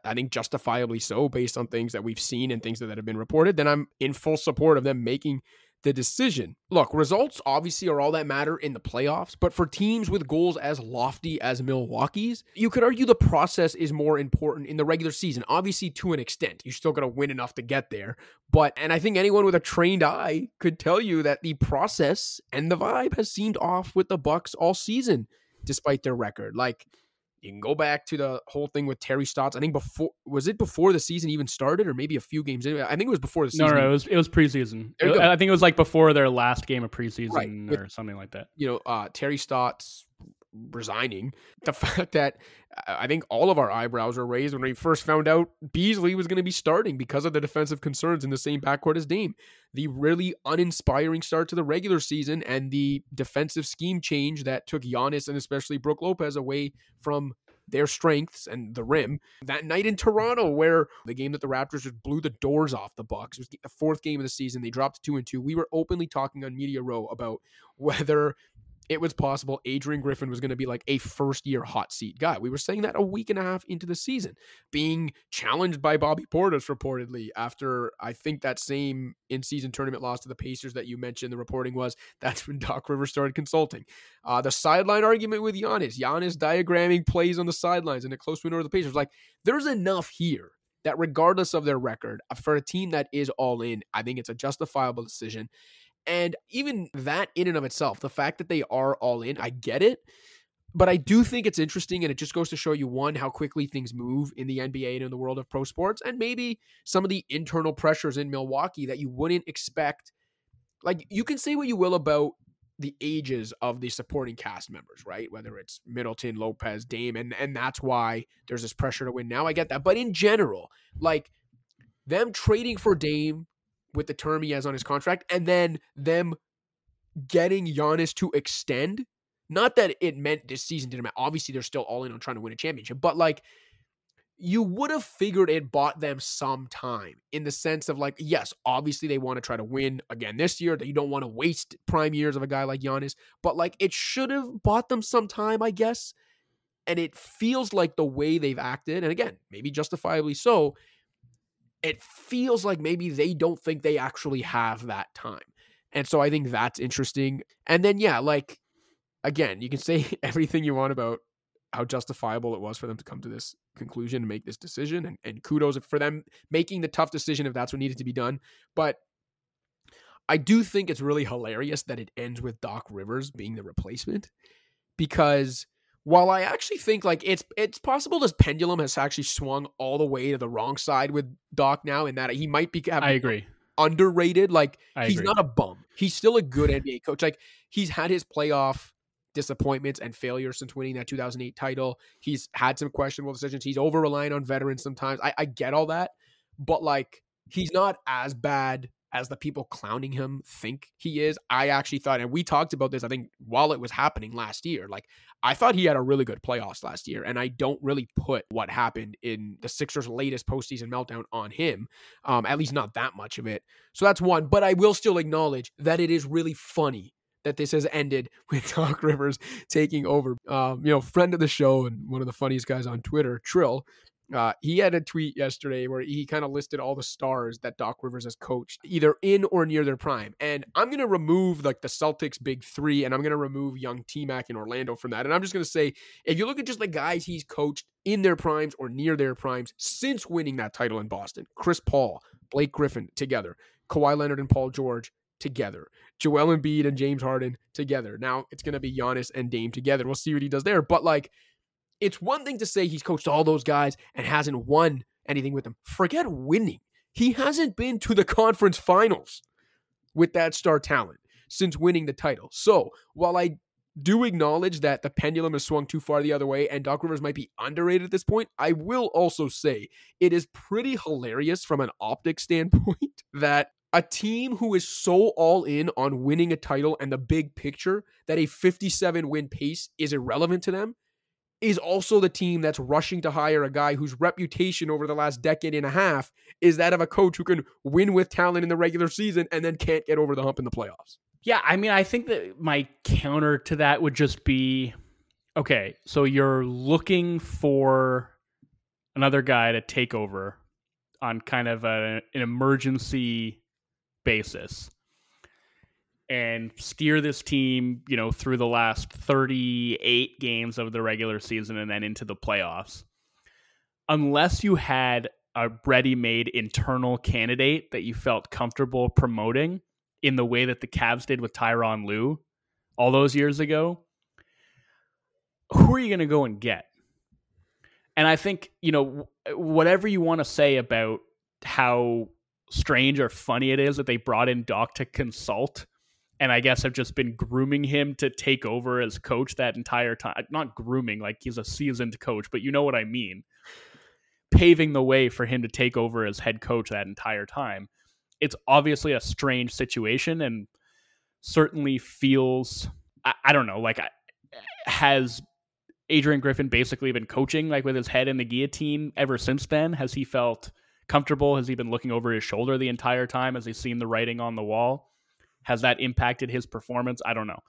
I think justifiably so based on things that we've seen and things that have been reported, then I'm in full support of them making the decision. Look, results obviously are all that matter in the playoffs, but for teams with goals as lofty as Milwaukee's, you could argue the process is more important in the regular season. Obviously, to an extent, you still got to win enough to get there. But, and I think anyone with a trained eye could tell you that the process and the vibe has seemed off with the Bucks all season, despite their record. Like, you can go back to the whole thing with Terry Stotts. I think before was it before the season even started, or maybe a few games in. I think it was before the season. No, no, it was it was preseason. I think it was like before their last game of preseason right. or with, something like that. You know, uh, Terry Stotts resigning. The fact that uh, I think all of our eyebrows were raised when we first found out Beasley was going to be starting because of the defensive concerns in the same backcourt as Dame. The really uninspiring start to the regular season and the defensive scheme change that took Giannis and especially Brook Lopez away from their strengths and the rim. That night in Toronto, where the game that the Raptors just blew the doors off the Bucks, was the fourth game of the season. They dropped two and two. We were openly talking on Media Row about whether it was possible Adrian Griffin was going to be like a first year hot seat guy. We were saying that a week and a half into the season, being challenged by Bobby Portis reportedly after I think that same in season tournament loss to the Pacers that you mentioned. The reporting was that's when Doc Rivers started consulting. Uh, the sideline argument with Giannis, Giannis diagramming plays on the sidelines in a close win over the Pacers. Like there's enough here that regardless of their record, for a team that is all in, I think it's a justifiable decision. And even that in and of itself, the fact that they are all in, I get it. But I do think it's interesting, and it just goes to show you one, how quickly things move in the NBA and in the world of pro sports, and maybe some of the internal pressures in Milwaukee that you wouldn't expect. Like, you can say what you will about the ages of the supporting cast members, right? Whether it's Middleton, Lopez, Dame, and, and that's why there's this pressure to win now. I get that. But in general, like them trading for Dame with the term he has on his contract, and then them getting Giannis to extend. Not that it meant this season didn't matter. Obviously, they're still all in on trying to win a championship, but like you would have figured it bought them some time in the sense of like, yes, obviously they want to try to win again this year. That you don't want to waste prime years of a guy like Giannis, but like it should have bought them some time, I guess. And it feels like the way they've acted, and again, maybe justifiably so, it feels like maybe they don't think they actually have that time. And so I think that's interesting. And then, yeah, like, again, you can say everything you want about how justifiable it was for them to come to this conclusion and make this decision. And, and kudos for them making the tough decision if that's what needed to be done. But I do think it's really hilarious that it ends with Doc Rivers being the replacement because while I actually think like it's it's possible this pendulum has actually swung all the way to the wrong side with Doc now, in that he might be. I agree. Underrated. Like I he's agree. not a bum. He's still a good NBA coach. Like he's had his playoff disappointments and failures since winning that 2008 title. He's had some questionable decisions. He's over relying on veterans sometimes. I, I get all that, but like he's not as bad as the people clowning him think he is. I actually thought, and we talked about this, I think, while it was happening last year. Like, I thought he had a really good playoffs last year, and I don't really put what happened in the Sixers' latest postseason meltdown on him, um, at least not that much of it. So that's one. But I will still acknowledge that it is really funny that this has ended with Doc Rivers taking over. Um, you know, friend of the show and one of the funniest guys on Twitter, Trill, Uh, he had a tweet yesterday where he kind of listed all the stars that Doc Rivers has coached, either in or near their prime. And I'm going to remove like the Celtics big three, and I'm going to remove young T Mac in Orlando from that. And I'm just going to say, if you look at just the guys he's coached in their primes or near their primes since winning that title in Boston, Chris Paul, Blake Griffin together, Kawhi Leonard and Paul George together, Joel Embiid and James Harden together. Now it's going to be Giannis and Dame together. We'll see what he does there. But like, it's one thing to say he's coached all those guys and hasn't won anything with them. Forget winning. He hasn't been to the conference finals with that star talent since winning the title. So while I do acknowledge that the pendulum has swung too far the other way and Doc Rivers might be underrated at this point, I will also say it is pretty hilarious from an optic standpoint that a team who is so all in on winning a title and the big picture that a 57 win pace is irrelevant to them is also the team that's rushing to hire a guy whose reputation over the last decade and a half is that of a coach who can win with talent in the regular season and then can't get over the hump in the playoffs. Yeah, I mean, I think that my counter to that would just be okay, so you're looking for another guy to take over on kind of a, an emergency basis and steer this team, you know, through the last 38 games of the regular season and then into the playoffs. Unless you had a ready-made internal candidate that you felt comfortable promoting in the way that the Cavs did with Tyronn Lue all those years ago, who are you going to go and get? And I think, you know, whatever you want to say about how strange or funny it is that they brought in Doc to consult and I guess have just been grooming him to take over as coach that entire time. Not grooming, like he's a seasoned coach, but you know what I mean. Paving the way for him to take over as head coach that entire time. It's obviously a strange situation and certainly feels, I, I don't know, like has Adrian Griffin basically been coaching like with his head in the guillotine ever since then? Has he felt comfortable? Has he been looking over his shoulder the entire time? Has he seen the writing on the wall? Has that impacted his performance? I don't know.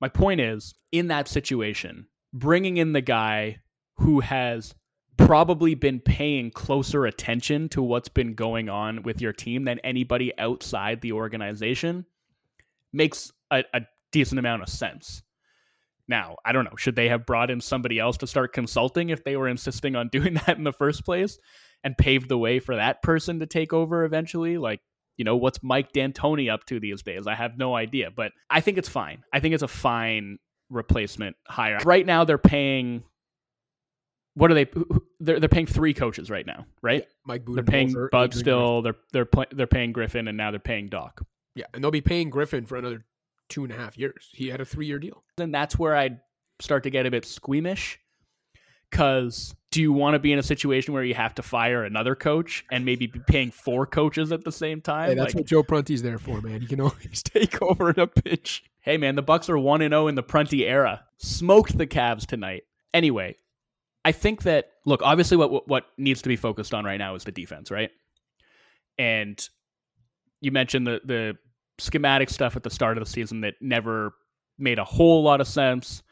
My point is, in that situation, bringing in the guy who has probably been paying closer attention to what's been going on with your team than anybody outside the organization makes a, a decent amount of sense. Now, I don't know. Should they have brought in somebody else to start consulting if they were insisting on doing that in the first place and paved the way for that person to take over eventually? Like, you know, what's Mike D'Antoni up to these days? I have no idea, but I think it's fine. I think it's a fine replacement hire. Right now, they're paying. What are they? They're they're paying three coaches right now, right? Yeah, Mike They're paying Bud still. They're they're they're paying Griffin, and now they're paying Doc. Yeah, and they'll be paying Griffin for another two and a half years. He had a three year deal. Then that's where I'd start to get a bit squeamish because do you want to be in a situation where you have to fire another coach and maybe be paying four coaches at the same time? Hey, that's like, what Joe Prunty's there for, man. You can always take over in a pinch. Hey, man, the Bucks are one and zero oh in the Prunty era. Smoked the Cavs tonight. Anyway, I think that look, obviously, what what needs to be focused on right now is the defense, right? And you mentioned the the schematic stuff at the start of the season that never made a whole lot of sense.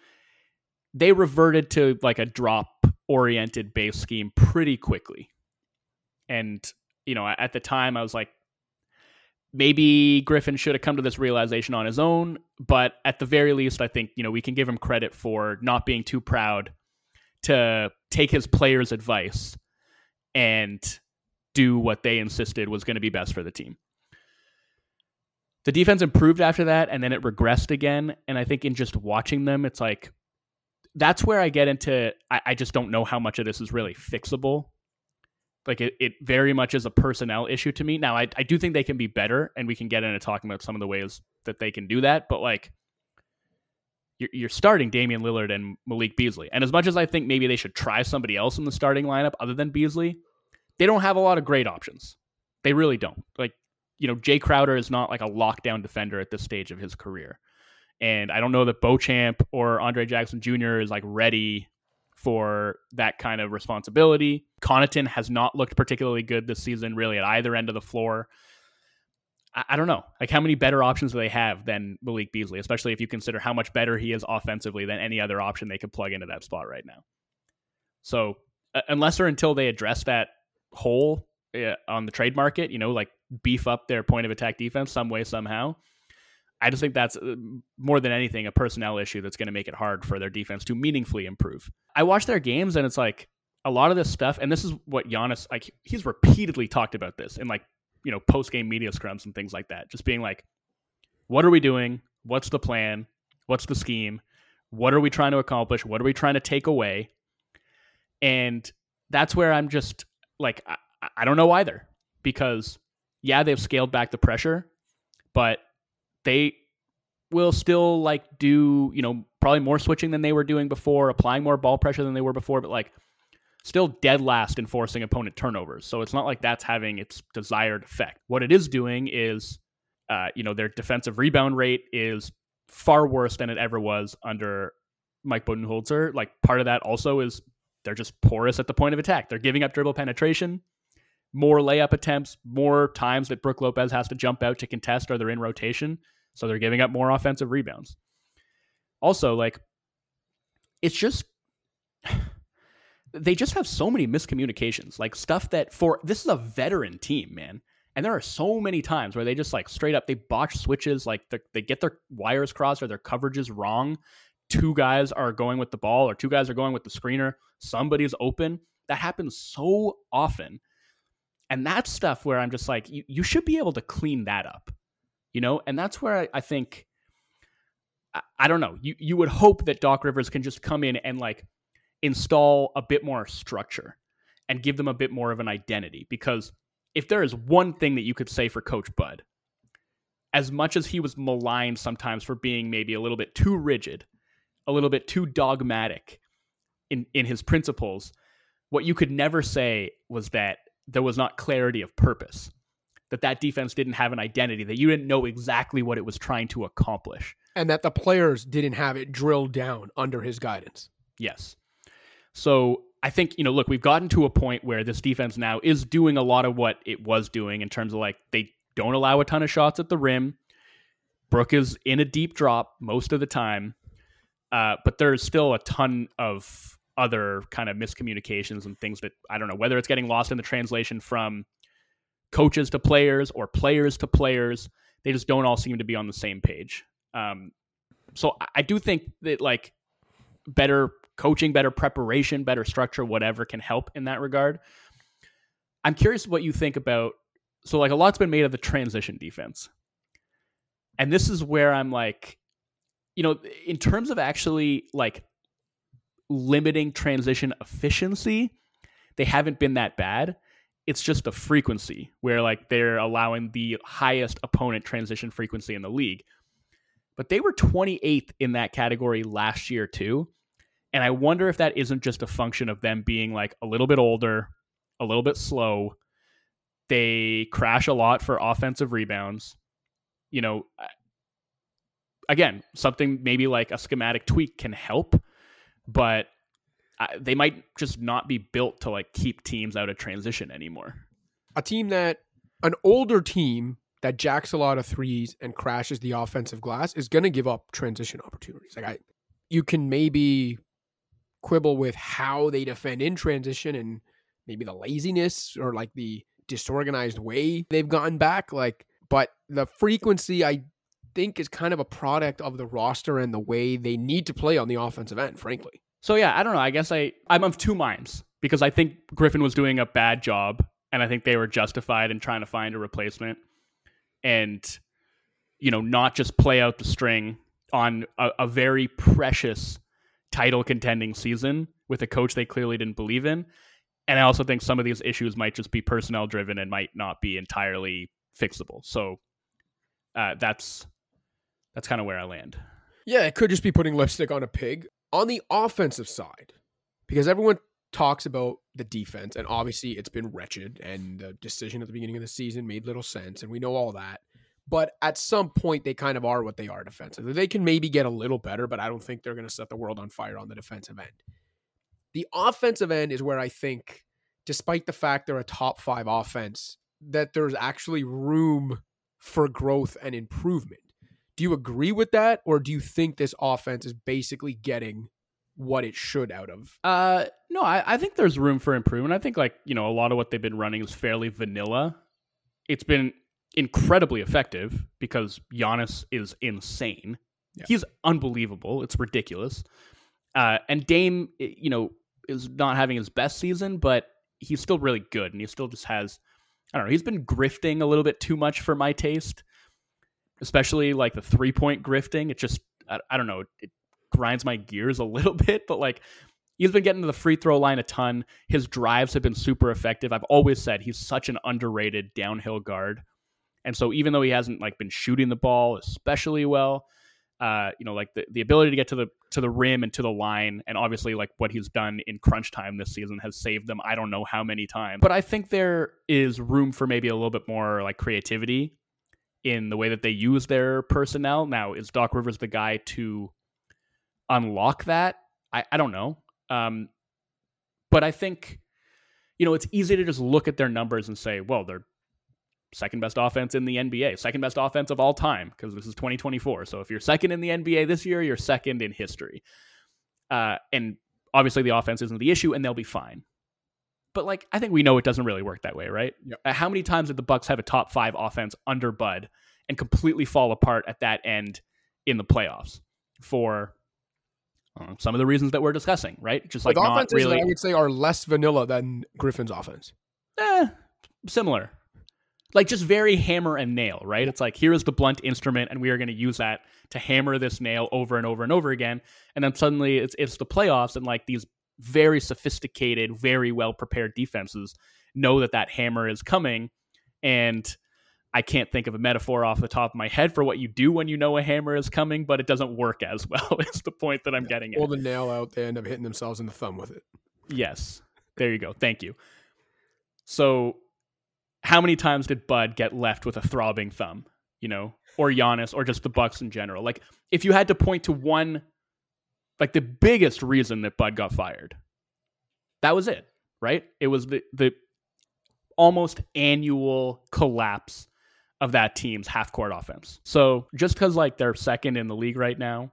They reverted to like a drop oriented base scheme pretty quickly. And, you know, at the time I was like, maybe Griffin should have come to this realization on his own. But at the very least, I think, you know, we can give him credit for not being too proud to take his players' advice and do what they insisted was going to be best for the team. The defense improved after that and then it regressed again. And I think in just watching them, it's like, that's where I get into I, I, just don't know how much of this is really fixable. Like it, it very much is a personnel issue to me. Now I, I do think they can be better and we can get into talking about some of the ways that they can do that, but like you're, you're starting Damian Lillard and Malik Beasley. And as much as I think maybe they should try somebody else in the starting lineup other than Beasley, they don't have a lot of great options. They really don't. Like, you know, Jay Crowder is not like a lockdown defender at this stage of his career. And I don't know that Beauchamp or Andre Jackson Jr. is like ready for that kind of responsibility. Connaughton has not looked particularly good this season, really, at either end of the floor. I, don't know. Like, how many better options do they have than Malik Beasley, especially if you consider how much better he is offensively than any other option they could plug into that spot right now? So uh, unless or until they address that hole uh, on the trade market, you know, like beef up their point of attack defense some way somehow. I just think that's uh, more than anything a personnel issue that's going to make it hard for their defense to meaningfully improve. I watch their games and it's like a lot of this stuff, and this is what Giannis like. He's repeatedly talked about this in like you know post game media scrums and things like that. Just being like, what are we doing? What's the plan? What's the scheme? What are we trying to accomplish? What are we trying to take away? And that's where I'm just like, I, I don't know either because yeah, they've scaled back the pressure, but they will still like do, you know, probably more switching than they were doing before, applying more ball pressure than they were before, but like still dead last in forcing opponent turnovers. So it's not like that's having its desired effect. What it is doing is, uh, you know, their defensive rebound rate is far worse than it ever was under Mike Budenholzer. Like part of that also is they're just porous at the point of attack. They're giving up dribble penetration, more layup attempts, more times that Brook Lopez has to jump out to contest or they're in rotation. So they're giving up more offensive rebounds. Also, like, it's just they just have so many miscommunications, like stuff that for this is a veteran team, man. And there are so many times where they just like straight up they botch switches, like they get their wires crossed or their coverages wrong. Two guys are going with the ball or two guys are going with the screener. Somebody's open. That happens so often. And that's stuff where I'm just like, you, you should be able to clean that up, you know? And that's where I, I think, I, I don't know, you, you would hope that Doc Rivers can just come in and like install a bit more structure and give them a bit more of an identity. Because if there is one thing that you could say for Coach Bud, as much as he was maligned sometimes for being maybe a little bit too rigid, a little bit too dogmatic in, in his principles, what you could never say was that there was not clarity of purpose, that that defense didn't have an identity, that you didn't know exactly what it was trying to accomplish. And that the players didn't have it drilled down under his guidance. Yes. So I think, you know, look, we've gotten to a point where this defense now is doing a lot of what it was doing in terms of like they don't allow a ton of shots at the rim. Brook is in a deep drop most of the time. Uh, but there's still a ton of other kind of miscommunications and things that I don't know whether it's getting lost in the translation from coaches to players or players to players. They just don't all seem to be on the same page. Um, so I do think that like better coaching, better preparation, better structure, whatever can help in that regard. I'm curious what you think about. So, like, a lot's been made of the transition defense. And this is where I'm like, you know, in terms of actually like limiting transition efficiency, they haven't been that bad. It's just the frequency where like they're allowing the highest opponent transition frequency in the league. But they were 28th in that category last year, too. And I wonder if that isn't just a function of them being like a little bit older, a little bit slow. They crash a lot for offensive rebounds. You know, again, something maybe like a schematic tweak can help, but they might just not be built to like keep teams out of transition anymore. A team that an older team that jacks a lot of threes and crashes the offensive glass is going to give up transition opportunities. Like I you can maybe quibble with how they defend in transition and maybe the laziness or like the disorganized way they've gotten back. Like, but the frequency I think is kind of a product of the roster and the way they need to play on the offensive end, frankly. So yeah, I don't know. I guess I I'm of two minds because I think Griffin was doing a bad job and I think they were justified in trying to find a replacement and you know not just play out the string on a, a very precious title contending season with a coach they clearly didn't believe in. And I also think some of these issues might just be personnel driven and might not be entirely fixable. So uh, that's that's kind of where I land. Yeah, it could just be putting lipstick on a pig. On the offensive side, because everyone talks about the defense, and obviously it's been wretched, and the decision at the beginning of the season made little sense, and we know all that. But at some point, they kind of are what they are defensively. They can maybe get a little better, but I don't think they're going to set the world on fire on the defensive end. The offensive end is where I think, despite the fact they're a top five offense, that there's actually room for growth and improvement. Do you agree with that? Or do you think this offense is basically getting what it should out of. Uh, no, I, I think there's room for improvement. I think like you know a lot of what they've been running is fairly vanilla. It's been incredibly effective because Giannis is insane. Yeah. He's unbelievable. It's ridiculous. Uh, and Dame, you know, is not having his best season, but he's still really good, and he still just has. I don't know. He's been grifting a little bit too much for my taste, especially like the three point grifting. It just I, I don't know. It grinds my gears a little bit, but like he's been getting to the free throw line a ton. His drives have been super effective. I've always said he's such an underrated downhill guard. And so even though he hasn't like been shooting the ball especially well, uh, you know, like the, the ability to get to the to the rim and to the line, and obviously like what he's done in crunch time this season has saved them. I don't know how many times, but I think there is room for maybe a little bit more like creativity in the way that they use their personnel. Now, is Doc Rivers the guy to unlock that? I, I don't know. Um, but I think, you know, it's easy to just look at their numbers and say, well, they're second best offense in the NBA, second best offense of all time, because this is 2024. So if you're second in the NBA this year, you're second in history. Uh, and obviously the offense isn't the issue, and they'll be fine. But like, I think we know it doesn't really work that way, right? Yep. Uh, how many times did the Bucks have a top five offense under Bud and completely fall apart at that end in the playoffs for uh, some of the reasons that we're discussing, right? Just like, like offenses really, I would say are less vanilla than Griffin's offense. Eh, similar. Like just very hammer and nail, right? It's like here is the blunt instrument, and we are going to use that to hammer this nail over and over and over again. And then suddenly it's it's the playoffs, and like these very sophisticated, very well prepared defenses know that that hammer is coming, and I can't think of a metaphor off the top of my head for what you do when you know a hammer is coming, but it doesn't work as well. It's the point that I'm getting Pull at. the nail out, they end up hitting themselves in the thumb with it. Yes. There you go. Thank you. So, how many times did Bud get left with a throbbing thumb, you know, or Giannis, or just the Bucks in general? Like, if you had to point to one, like the biggest reason that Bud got fired, that was it, right? It was the the almost annual collapse of that team's half court offense. So just because like they're second in the league right now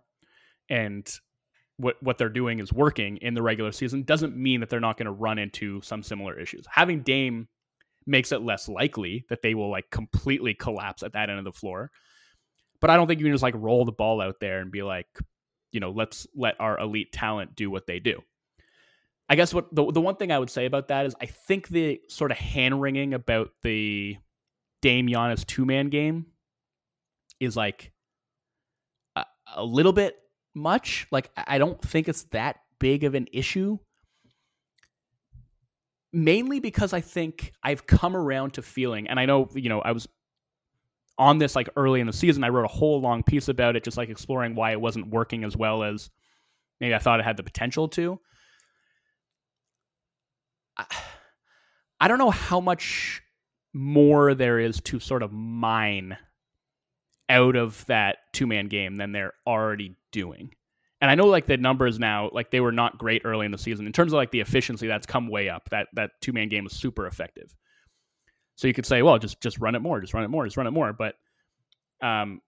and what what they're doing is working in the regular season doesn't mean that they're not going to run into some similar issues. Having Dame makes it less likely that they will like completely collapse at that end of the floor. But I don't think you can just like roll the ball out there and be like, you know, let's let our elite talent do what they do. I guess what the the one thing I would say about that is I think the sort of hand wringing about the Dame Giannis two man game is like a, a little bit much. Like I don't think it's that big of an issue. Mainly because I think I've come around to feeling, and I know, you know, I was on this like early in the season. I wrote a whole long piece about it, just like exploring why it wasn't working as well as maybe I thought it had the potential to. I, I don't know how much more there is to sort of mine out of that two man game than they're already doing. And I know like the numbers now, like they were not great early in the season. In terms of like the efficiency, that's come way up. That that two man game is super effective. So you could say, well, just just run it more, just run it more, just run it more. But um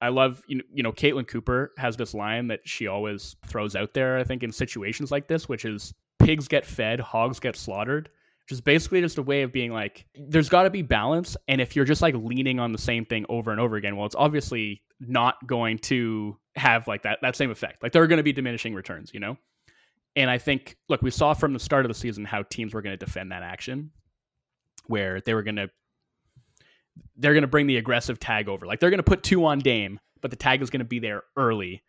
I love you know, you know Caitlin Cooper has this line that she always throws out there, I think, in situations like this, which is pigs get fed, hogs get slaughtered which is basically just a way of being like there's got to be balance and if you're just like leaning on the same thing over and over again well it's obviously not going to have like that that same effect. Like there are going to be diminishing returns you know? And i think look we saw from the start of the season how teams were going to defend that action where they were going to they're going to bring the aggressive tag over like they're going to put two on dame but the tag is going to be there early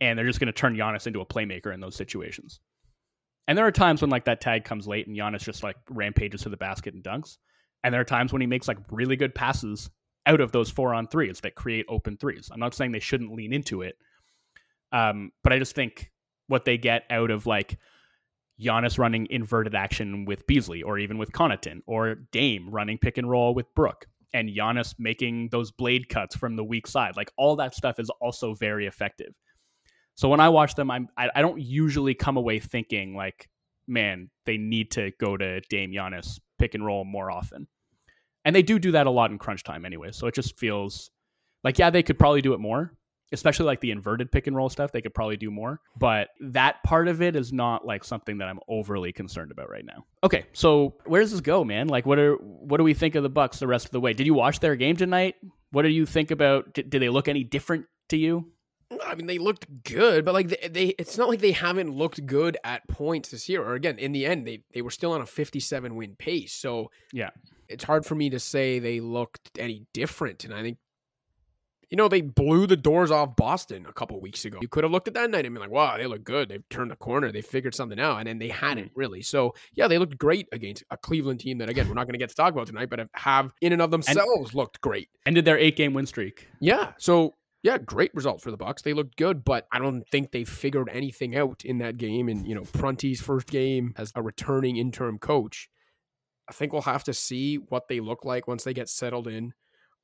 and they're just going to turn Giannis into a playmaker in those situations and there are times when like that tag comes late and Giannis just like rampages to the basket and dunks. And there are times when he makes like really good passes out of those four on threes that create open threes. I'm not saying they shouldn't lean into it. Um, but I just think what they get out of like Giannis running inverted action with Beasley or even with Connaughton or Dame running pick and roll with Brook and Giannis making those blade cuts from the weak side. Like all that stuff is also very effective. So when I watch them, I'm I, I don't usually come away thinking like, man, they need to go to Dame Giannis pick and roll more often. And they do do that a lot in crunch time anyway. So it just feels like yeah, they could probably do it more. Especially like the inverted pick and roll stuff. They could probably do more, but that part of it is not like something that I'm overly concerned about right now. Okay, so where does this go, man? Like, what are what do we think of the Bucks the rest of the way? Did you watch their game tonight? What do you think about? Did, did they look any different to you? I mean, they looked good, but like they, they, it's not like they haven't looked good at points this year. Or again, in the end, they they were still on a 57 win pace. So yeah, it's hard for me to say they looked any different. And I think, you know, they blew the doors off Boston a couple weeks ago. You could have looked at that night and been like, wow, they look good. They've turned the corner. They figured something out. And then they hadn't Mm-hmm. really. So yeah, they looked great against a Cleveland team that again we're not going to get to talk about tonight, but have, have in and of themselves looked great. Ended their eight game win streak. Yeah. So yeah, great result for the Bucks. They looked good, but I don't think they figured anything out in that game. And you know, Prunty's first game as a returning interim coach. I think we'll have to see what they look like once they get settled in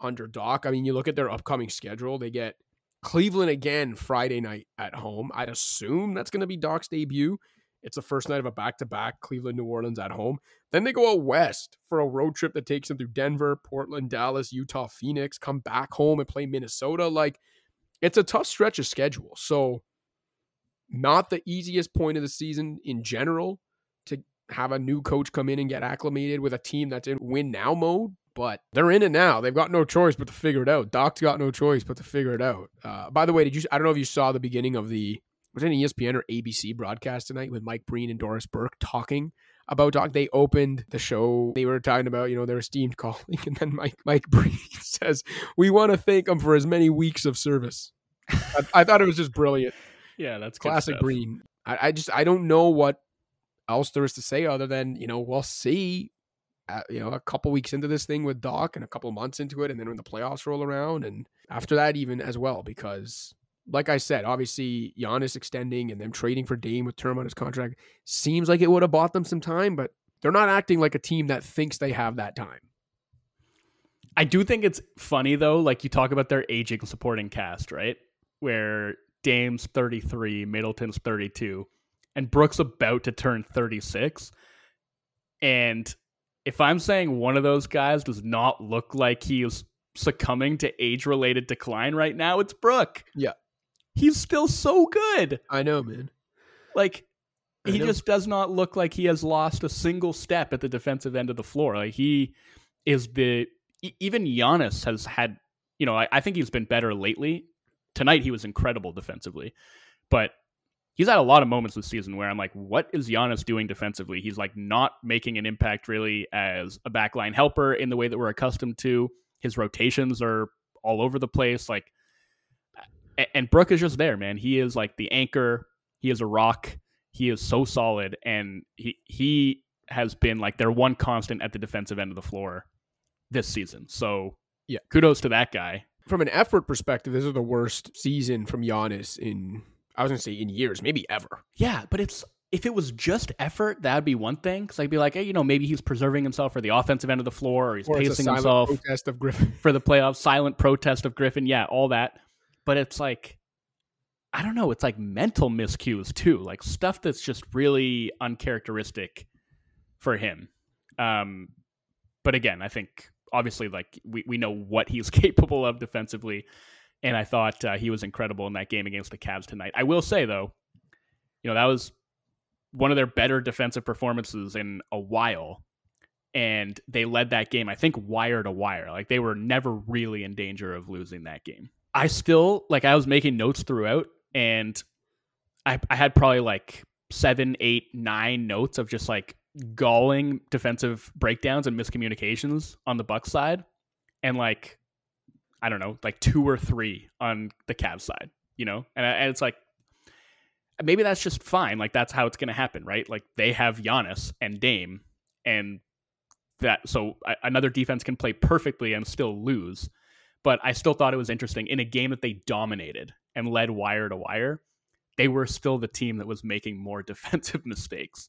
under Doc. I mean, you look at their upcoming schedule. They get Cleveland again Friday night at home. I'd assume that's going to be Doc's debut. It's the first night of a back-to-back Cleveland New Orleans at home. Then they go out west for a road trip that takes them through Denver, Portland, Dallas, Utah, Phoenix, come back home and play Minnesota. Like it's a tough stretch of schedule. So not the easiest point of the season in general to have a new coach come in and get acclimated with a team that's in win now mode, but they're in it now. They've got no choice but to figure it out. Doc's got no choice but to figure it out. Uh, by the way, did you? I don't know if you saw the beginning of the was it an ESPN or ABC broadcast tonight with Mike Breen and Doris Burke talking about Doc. They opened the show. They were talking about, you know, their esteemed colleague. And then Mike Mike Breen says, We want to thank him for as many weeks of service. I, I thought it was just brilliant. Yeah, that's Classic. Breen. I, I just I don't know what else there is to say other than, you know, we'll see you know, a couple weeks into this thing with Doc and a couple months into it, and then when the playoffs roll around, and after that, even as well, because like I said, obviously Giannis extending and them trading for Dame with term on his contract seems like it would have bought them some time, but they're not acting like a team that thinks they have that time. I do think it's funny though, like you talk about their aging supporting cast, right? Where Dame's 33, Middleton's 32, and Brooks about to turn 36. And if I'm saying one of those guys does not look like he is succumbing to age related decline right now, it's Brook. Yeah. He's still so good. I know, man. Like I he know. just does not look like he has lost a single step at the defensive end of the floor. Like he is the even Giannis has had, you know, I, I think he's been better lately. Tonight he was incredible defensively, but he's had a lot of moments this season where I'm like, what is Giannis doing defensively? He's like not making an impact really as a backline helper in the way that we're accustomed to. His rotations are all over the place. Like, and Brook is just there, man. He is like the anchor. He is a rock. He is so solid, and he he has been like their one constant at the defensive end of the floor this season. So Yeah. kudos to that guy. From an effort perspective, this is the worst season from Giannis in I was gonna say in years, maybe ever. Yeah, but it's if it was just effort, that'd be one thing. Because I'd be like, hey, you know, maybe he's preserving himself for the offensive end of the floor, or he's Or it's a pacing silent himself protest of Griffin. for the playoffs. Silent protest of Griffin, yeah, all that. But it's like, I don't know. It's like mental miscues too, like stuff that's just really uncharacteristic for him. Um, but again, I think obviously, like we we know what he's capable of defensively, and I thought uh, he was incredible in that game against the Cavs tonight. I will say though, you know, that was one of their better defensive performances in a while. And they led that game, I think, wire to wire. Like they were never really in danger of losing that game. I still like I was making notes throughout, and I I had probably like seven, eight, nine notes of just like galling defensive breakdowns and miscommunications on the Bucks side, and like I don't know, like two or three on the Cavs side, you know, and, and it's like maybe that's just fine. Like that's how it's going to happen, right? Like they have Giannis and Dame, and that so another defense can play perfectly and still lose. But I still thought it was interesting in a game that they dominated and led wire to wire. They were still the team that was making more defensive mistakes,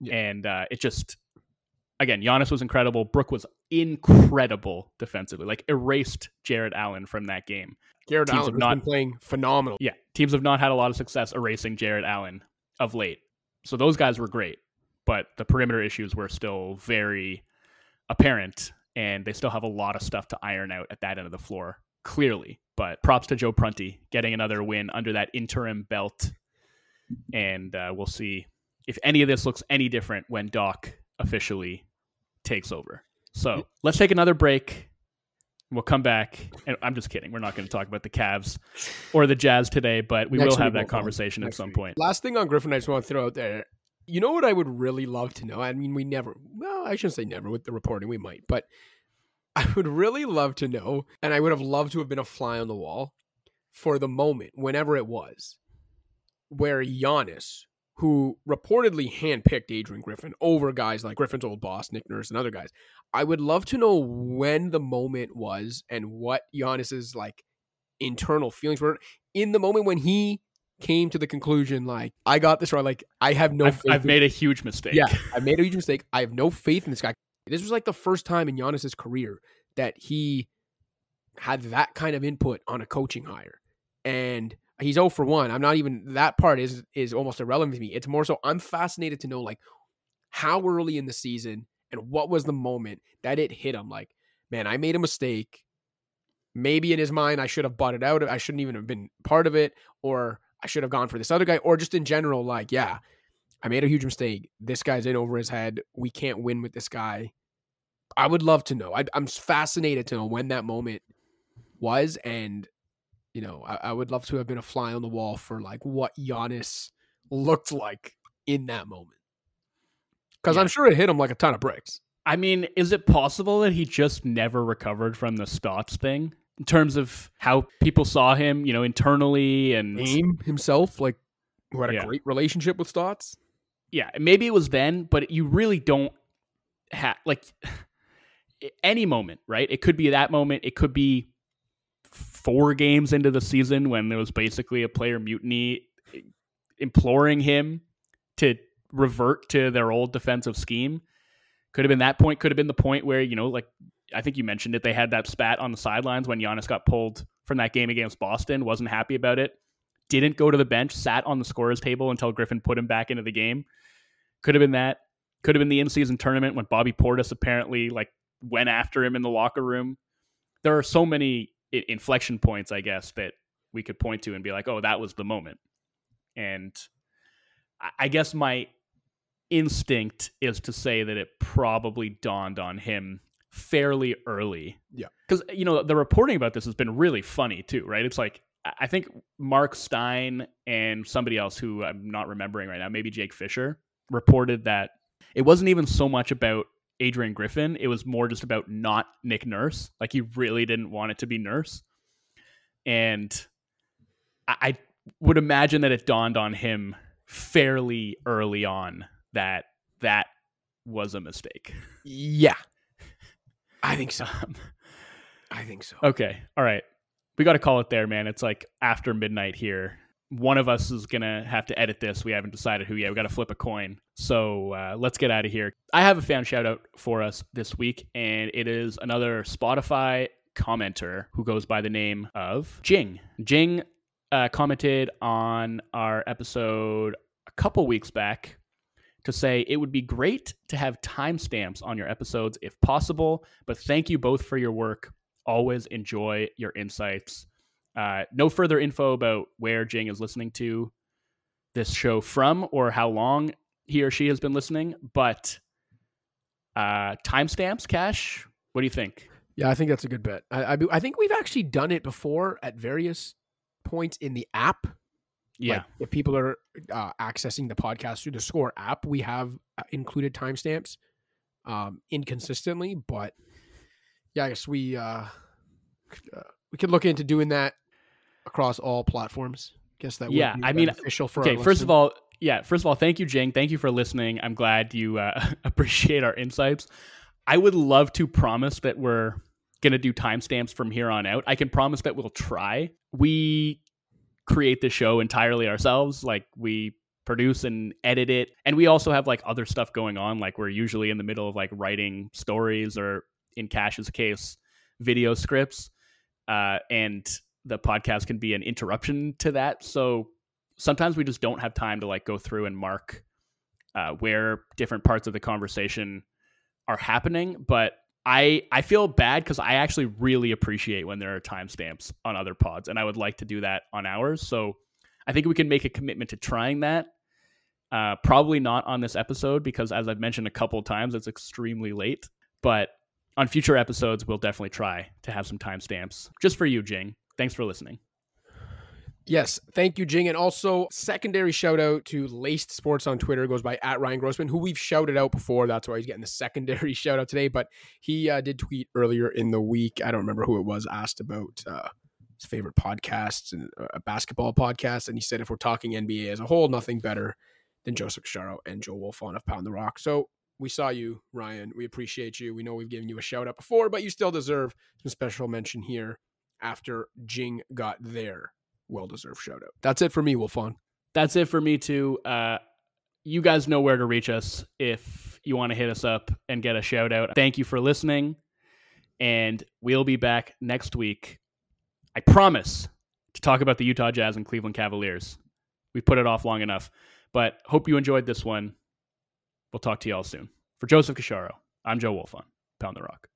Yeah. and uh, it just again, Giannis was incredible. Brook was incredible defensively, like erased Jarrett Allen from that game. Garrett Teams Allen has not- been playing phenomenal. Yeah, teams have not had a lot of success erasing Jarrett Allen of late. So those guys were great, but the perimeter issues were still very apparent, and they still have a lot of stuff to iron out at that end of the floor. Clearly, But props to Joe Prunty getting another win under that interim belt, and uh, we'll see if any of this looks any different when Doc officially takes over. So let's take another break. We'll come back, and I'm just kidding. We're not going to talk about the Cavs or the Jazz today, but we Next will have that conversation at some week. point. Last thing on Griffin, I just want to throw out there. You know what I would really love to know? I mean, we never, well, I shouldn't say never with the reporting, we might, but I would really love to know, and I would have loved to have been a fly on the wall for the moment, whenever it was, where Giannis, who reportedly handpicked Adrian Griffin over guys like Griffin's old boss, Nick Nurse, and other guys. I would love to know when the moment was and what Giannis's like internal feelings were in the moment when he came to the conclusion like I got this right. Like I have no. I've, faith I've made a huge mistake. Yeah, I made a huge mistake. I have no faith in this guy. This was like the first time in Giannis's career that he had that kind of input on a coaching hire, and he's 0 for one. I'm not even that part is is almost irrelevant to me. It's more so I'm fascinated to know like how early in the season and what was the moment that it hit him. Like, man, I made a mistake. Maybe in his mind, I should have bought it out. I shouldn't even have been part of it, or I should have gone for this other guy, or just in general, like, yeah, I made a huge mistake. This guy's in over his head. We can't win with this guy. I would love to know. I, I'm fascinated to know when that moment was, and you know, I, I would love to have been a fly on the wall for like what Giannis looked like in that moment, because Yeah. I'm sure it hit him like a ton of bricks. I mean, is it possible that he just never recovered from the Stotts thing in terms of how people saw him, you know, internally and Aim himself, like who had a Yeah. great relationship with Stotts. yeah, maybe it was then, but you really don't have like any moment, right? It could be that moment. It could be four games into the season when there was basically a player mutiny imploring him to revert to their old defensive scheme. Could have been that point. Could have been the point where you know, like I think you mentioned it. They had that spat on the sidelines when Giannis got pulled from that game against Boston. Wasn't happy about it. Didn't go to the bench. Sat on the scorer's table until Griffin put him back into the game. Could have been that. Could have been the in-season tournament when Bobby Portis apparently like went after him in the locker room. There are so many inflection points, I guess, that we could point to and be like, "Oh, that was the moment." And I- guess my instinct is to say that it probably dawned on him fairly early. Yeah. Because, you know, the reporting about this has been really funny too, right? It's like, I think Mark Stein and somebody else who I'm not remembering right now, maybe Jake Fisher, reported that it wasn't even so much about Adrian Griffin. It was more just about not Nick Nurse. Like he really didn't want it to be Nurse. And I, I would imagine that it dawned on him fairly early on that that was a mistake. Yeah, I think so. Um, I think so. okay. All right. We got to call it there, man. It's like after midnight here. One of us is to have to edit this. We haven't decided who yet. We got to flip a coin. So uh, let's get out of here. I have a fan shout out for us this week, and it is another Spotify commenter who goes by the name of Jing. Jing uh, commented on our episode a couple weeks back to say it would be great to have timestamps on your episodes if possible, but thank you both for your work. Always enjoy your insights. Uh, no further info about where Jing is listening to this show from or how long he or she has been listening, but uh, timestamps, Cash, what do you think? Yeah, I think that's a good bet. I, I, I think we've actually done it before at various points in the app. Yeah. Like, if people are uh, accessing the podcast through the Score app, we have uh, included timestamps um, inconsistently, but yeah, I guess we uh, uh, we could look into doing that across all platforms. I Guess that would Yeah, be I mean, beneficial for okay first of all yeah first of all thank you jing. Thank you for listening. I'm glad you uh, appreciate our insights. I would love to promise that we're gonna do timestamps from here on out. I can promise that we'll try. We create the show entirely ourselves like we produce and edit it and we also have like other stuff going on like we're usually in the middle of like writing stories or in cash's case video scripts uh, and the podcast can be an interruption to that so sometimes we just don't have time to like go through and mark uh, where different parts of the conversation are happening but I I feel bad because I actually really appreciate when there are timestamps on other pods, and I would like to do that on ours. So I think we can make a commitment to trying that. Uh, probably not on this episode because, as I've mentioned a couple times, it's extremely late. But on future episodes, we'll definitely try to have some timestamps just for you, Jing. Thanks for listening. Yes, thank you, Jing. And also, secondary shout out to Laced Sports on Twitter goes by at Ryan Grossman, who we've shouted out before. That's why he's getting the secondary shout out today. But he uh, did tweet earlier in the week. I don't remember who it was, asked about uh, his favorite podcasts and uh, a basketball podcast. And he said, if we're talking NBA as a whole, nothing better than Joseph Casciaro and Joe Wolfond of Pound the Rock. So we saw you, Ryan. We appreciate you. We know we've given you a shout out before, but you still deserve some special mention here after Jing got there well deserved shout out. That's it for me, Wolfond. That's it for me too. Uh, you guys know where to reach us if you want to hit us up and get a shout out. Thank you for listening. And we'll be back next week. I promise to talk about the Utah Jazz and Cleveland Cavaliers. We put it off long enough, but hope you enjoyed this one. We'll talk to you all soon. For Joseph Casciaro, I'm Joe Wolfond. Pound the Rock.